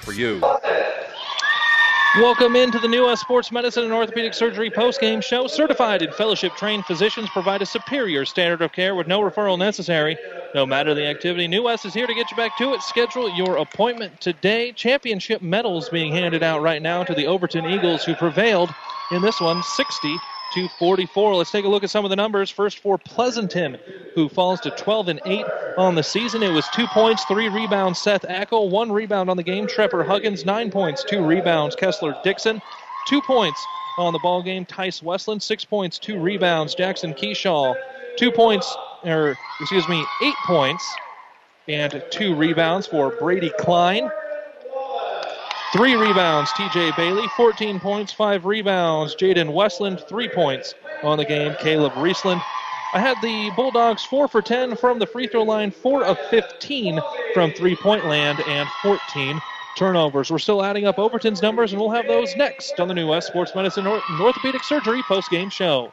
for you. Welcome into the New West Sports Medicine and Orthopedic Surgery post-game show. Certified and fellowship-trained physicians provide a superior standard of care with no referral necessary. No matter the activity, New West is here to get you back to it. Schedule your appointment today. Championship medals being handed out right now to the Overton Eagles, who prevailed in this one, 60 to 44. Let's take a look at some of the numbers. First for Pleasanton, who falls to 12 and 8 on the season. It was two points, three rebounds. Seth Eckel, one rebound on the game. Trepper Huggins, nine points, two rebounds. Kessler Dixon, two points on the ball game. Tice Westland, six points, two rebounds. Jackson Keyshaw, two points, or excuse me, eight points and two rebounds for Brady Klein. Three rebounds, TJ Bailey. 14 points, five rebounds. Jaden Westland, three points on the game. Caleb Riesland. I had the Bulldogs four for 10 from the free throw line, four of 15 from three point land, and 14 turnovers. We're still adding up Overton's numbers, and we'll have those next on the New West Sports Medicine Orthopedic Surgery post game show.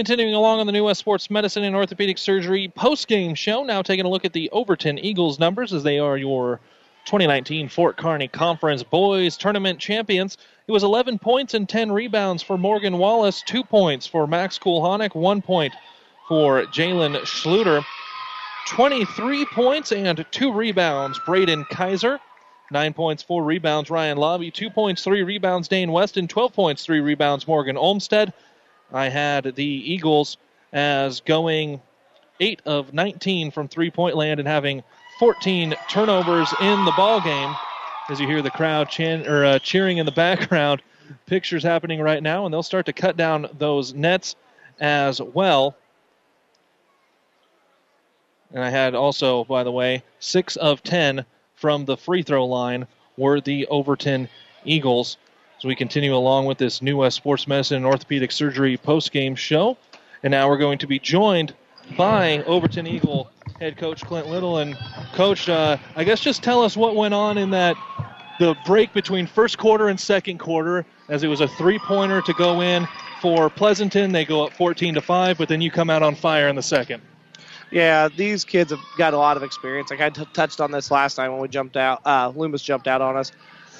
Continuing along on the New West Sports Medicine and Orthopedic Surgery post-game show, now taking a look at the Overton Eagles numbers as they are your 2019 Fort Kearney Conference Boys Tournament champions. It was 11 points and 10 rebounds for Morgan Wallace, 2 points for Max Kulhonic, 1 point for Jalen Schluter, 23 points and 2 rebounds, Braden Kaiser. 9 points, 4 rebounds, Ryan Lobby. 2 points, 3 rebounds, Dane Weston. 12 points, 3 rebounds, Morgan Olmstead. I had the Eagles as going 8 of 19 from three point land and having 14 turnovers in the ball game. As you hear the crowd chan- or, uh, cheering in the *laughs* background, pictures happening right now, and they'll start to cut down those nets as well. And I had also, by the way, six of 10 from the free throw line were the Overton Eagles. As we continue along with this new West Sports Medicine and Orthopedic Surgery post game show. And now we're going to be joined by Overton Eagle head coach Clint Little. And, coach, uh, I guess just tell us what went on in that the break between first quarter and second quarter, as it was a three pointer to go in for Pleasanton. They go up 14 to 5, but then you come out on fire in the second. Yeah, these kids have got a lot of experience. Like I t- touched on this last night when we jumped out. Uh, Loomis jumped out on us.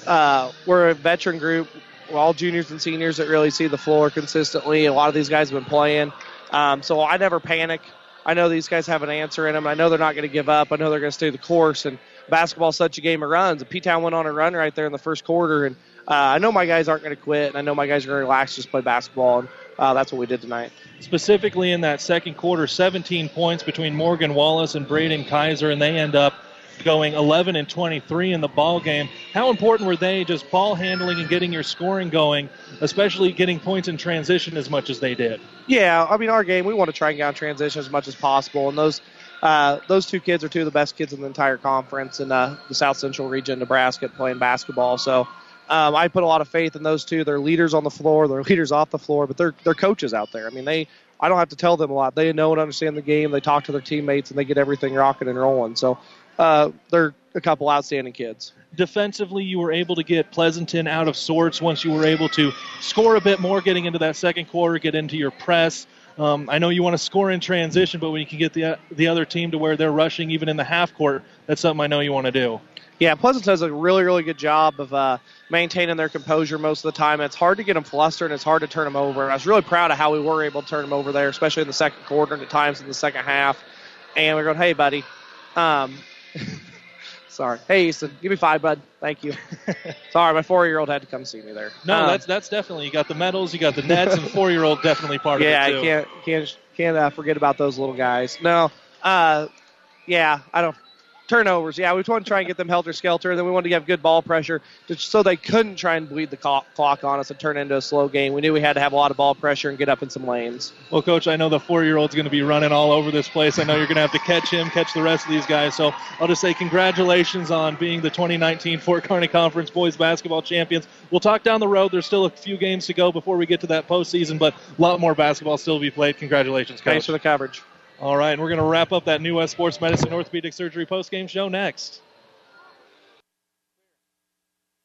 Uh, we're a veteran group. We're all juniors and seniors that really see the floor consistently. A lot of these guys have been playing. Um, so I never panic. I know these guys have an answer in them. I know they're not going to give up. I know they're going to stay the course. And basketball's such a game of runs. P Town went on a run right there in the first quarter, and uh, I know my guys aren't going to quit, and I know my guys are going to relax, just play basketball, and uh, that's what we did tonight. Specifically in that second quarter, 17 points between Morgan Wallace and Braden Kaiser, and they end up going 11 and 23 in the ball game. How important were they just ball handling and getting your scoring going, especially getting points in transition as much as they did? Yeah, I mean our game we want to try and get on transition as much as possible, and those uh, those two kids are two of the best kids in the entire conference in uh, the South Central region, Nebraska, playing basketball. So um, I put a lot of faith in those two. They're leaders on the floor, they're leaders off the floor, but they're they're coaches out there. I mean, they I don't have to tell them a lot. They know and understand the game. They talk to their teammates and they get everything rocking and rolling. So uh, they're a couple outstanding kids. Defensively, you were able to get Pleasanton out of sorts once you were able to score a bit more, getting into that second quarter, get into your press. Um, I know you want to score in transition, but when you can get the the other team to where they're rushing even in the half court, that's something I know you want to do. Yeah, Pleasant does a really, really good job of uh, maintaining their composure most of the time. It's hard to get them flustered, and it's hard to turn them over. And I was really proud of how we were able to turn them over there, especially in the second quarter and at times in the second half. And we're going, hey, buddy. Um, *laughs* sorry. Hey, Easton, give me five, bud. Thank you. *laughs* sorry, my four-year-old had to come see me there. No, Um, that's that's definitely you got the medals, you got the nets, and four year old definitely part yeah, of it too. I can't can't can't uh, forget about those little guys. No, uh, yeah, I don't turnovers. Yeah, we want to try and get them helter skelter, and then we wanted to have good ball pressure, just so they couldn't try and bleed the clock on us and turn into a slow game. We knew we had to have a lot of ball pressure and get up in some lanes. Well, coach, I know the four-year-old's going to be running all over this place. I know you're going to have to catch him, catch the rest of these guys. So I'll just say congratulations on being the 2019 Fort Kearney Conference boys basketball champions. We'll talk down the road. There's still a few games to go before we get to that postseason, but a lot more basketball still to be played. Congratulations, coach. Thanks for the coverage. All right, and we're going to wrap up that new West Sports Medicine Orthopedic Surgery postgame show next.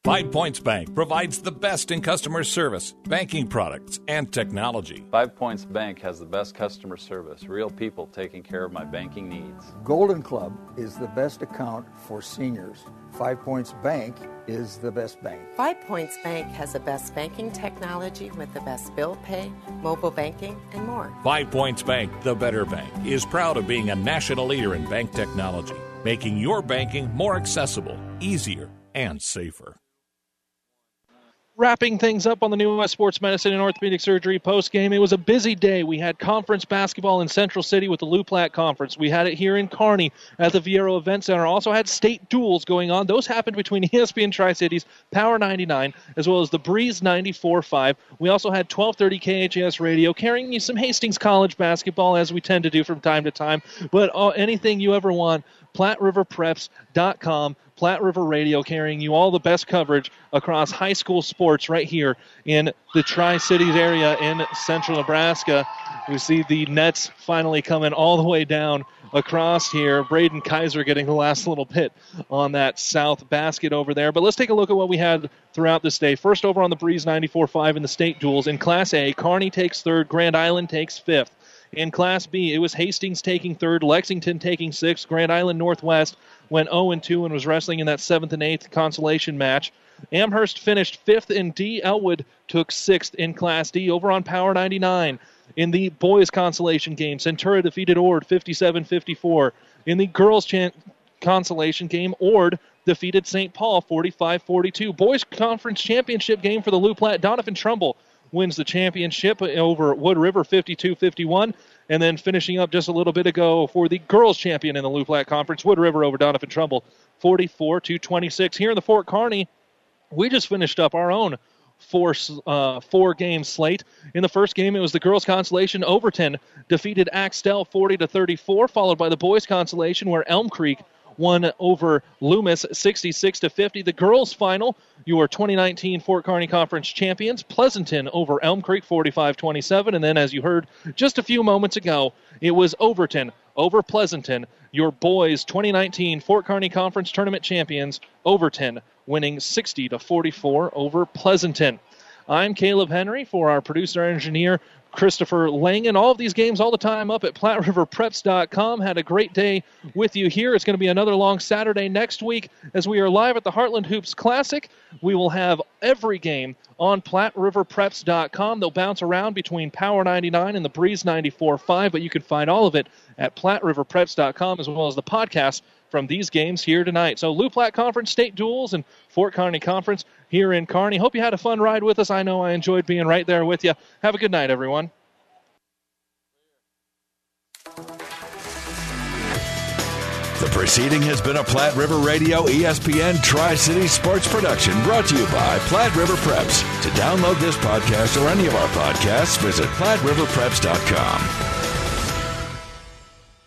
Five Points Bank provides the best in customer service, banking products, and technology. Five Points Bank has the best customer service, real people taking care of my banking needs. Golden Club is the best account for seniors. Five Points Bank is the best bank. Five Points Bank has the best banking technology with the best bill pay, mobile banking, and more. Five Points Bank, the better bank, is proud of being a national leader in bank technology, making your banking more accessible, easier, and safer. Wrapping things up on the new West Sports Medicine and Orthopedic Surgery post game. It was a busy day. We had conference basketball in Central City with the Loup Platte Conference. We had it here in Kearney at the Viaero Event Center. Also had state duels going on. Those happened between *laughs* ESPN Tri Cities, Power 99, as well as the Breeze 94.5. We also had 1230 KHAS radio carrying you some Hastings College basketball as we tend to do from time to time. But uh, anything you ever want, PlatteRiverPreps.com. Platte River Radio carrying you all the best coverage across high school sports right here in the Tri Cities area in central Nebraska. We see the Nets finally coming all the way down across here. Braden Kaiser getting the last little pit on that south basket over there. But let's take a look at what we had throughout this day. First, over on the Breeze 94.5 in the state duels. In Class A, Kearney takes third, Grand Island takes fifth. In Class B, it was Hastings taking third, Lexington taking sixth, Grand Island Northwest went 0 2 and was wrestling in that seventh and eighth consolation match. Amherst finished fifth in D. Elwood took sixth in Class D over on Power 99. In the boys' consolation game, Centura defeated Ord 57 54. In the girls' chan- consolation game, Ord defeated St. Paul 45 42. Boys' conference championship game for the Loup Platte. Doniphan-Trumbull wins the championship over Wood River 52 51. And then finishing up just a little bit ago for the girls' champion in the Loup Platte Conference, Wood River over Doniphan-Trumbull 44 to 26. Here in the Fort Kearney, we just finished up our own four uh, four game slate. In the first game, it was the girls' consolation. Overton defeated Axtell 40 to 34, followed by the boys' consolation, where Elm Creek won over Loomis 66 to 50. The girls' final, your 2019 Fort Kearney Conference champions, Pleasanton over Elm Creek 45-27, and then as you heard just a few moments ago, it was Overton over Pleasanton, your boys 2019 Fort Kearney Conference tournament champions, Overton winning 60 to 44 over Pleasanton. I'm Caleb Henry for our producer engineer Christopher Langen. All of these games all the time up at PlatteRiverPreps.com. Had a great day with you here. It's going to be another long Saturday next week as we are live at the Heartland Hoops Classic. We will have every game on PlatteRiverPreps.com. They'll bounce around between Power 99 and the Breeze 94.5, but you can find all of it at PlatteRiverPreps.com as well as the podcast from these games here tonight. So Platte Conference state duels and Fort Kearney Conference here in Kearney. Hope you had a fun ride with us. I know I enjoyed being right there with you. Have a good night, everyone. The proceeding has been a Platte River Radio ESPN Tri City Sports production brought to you by Platte River Preps. To download this podcast or any of our podcasts, visit PlatteRiverPreps.com.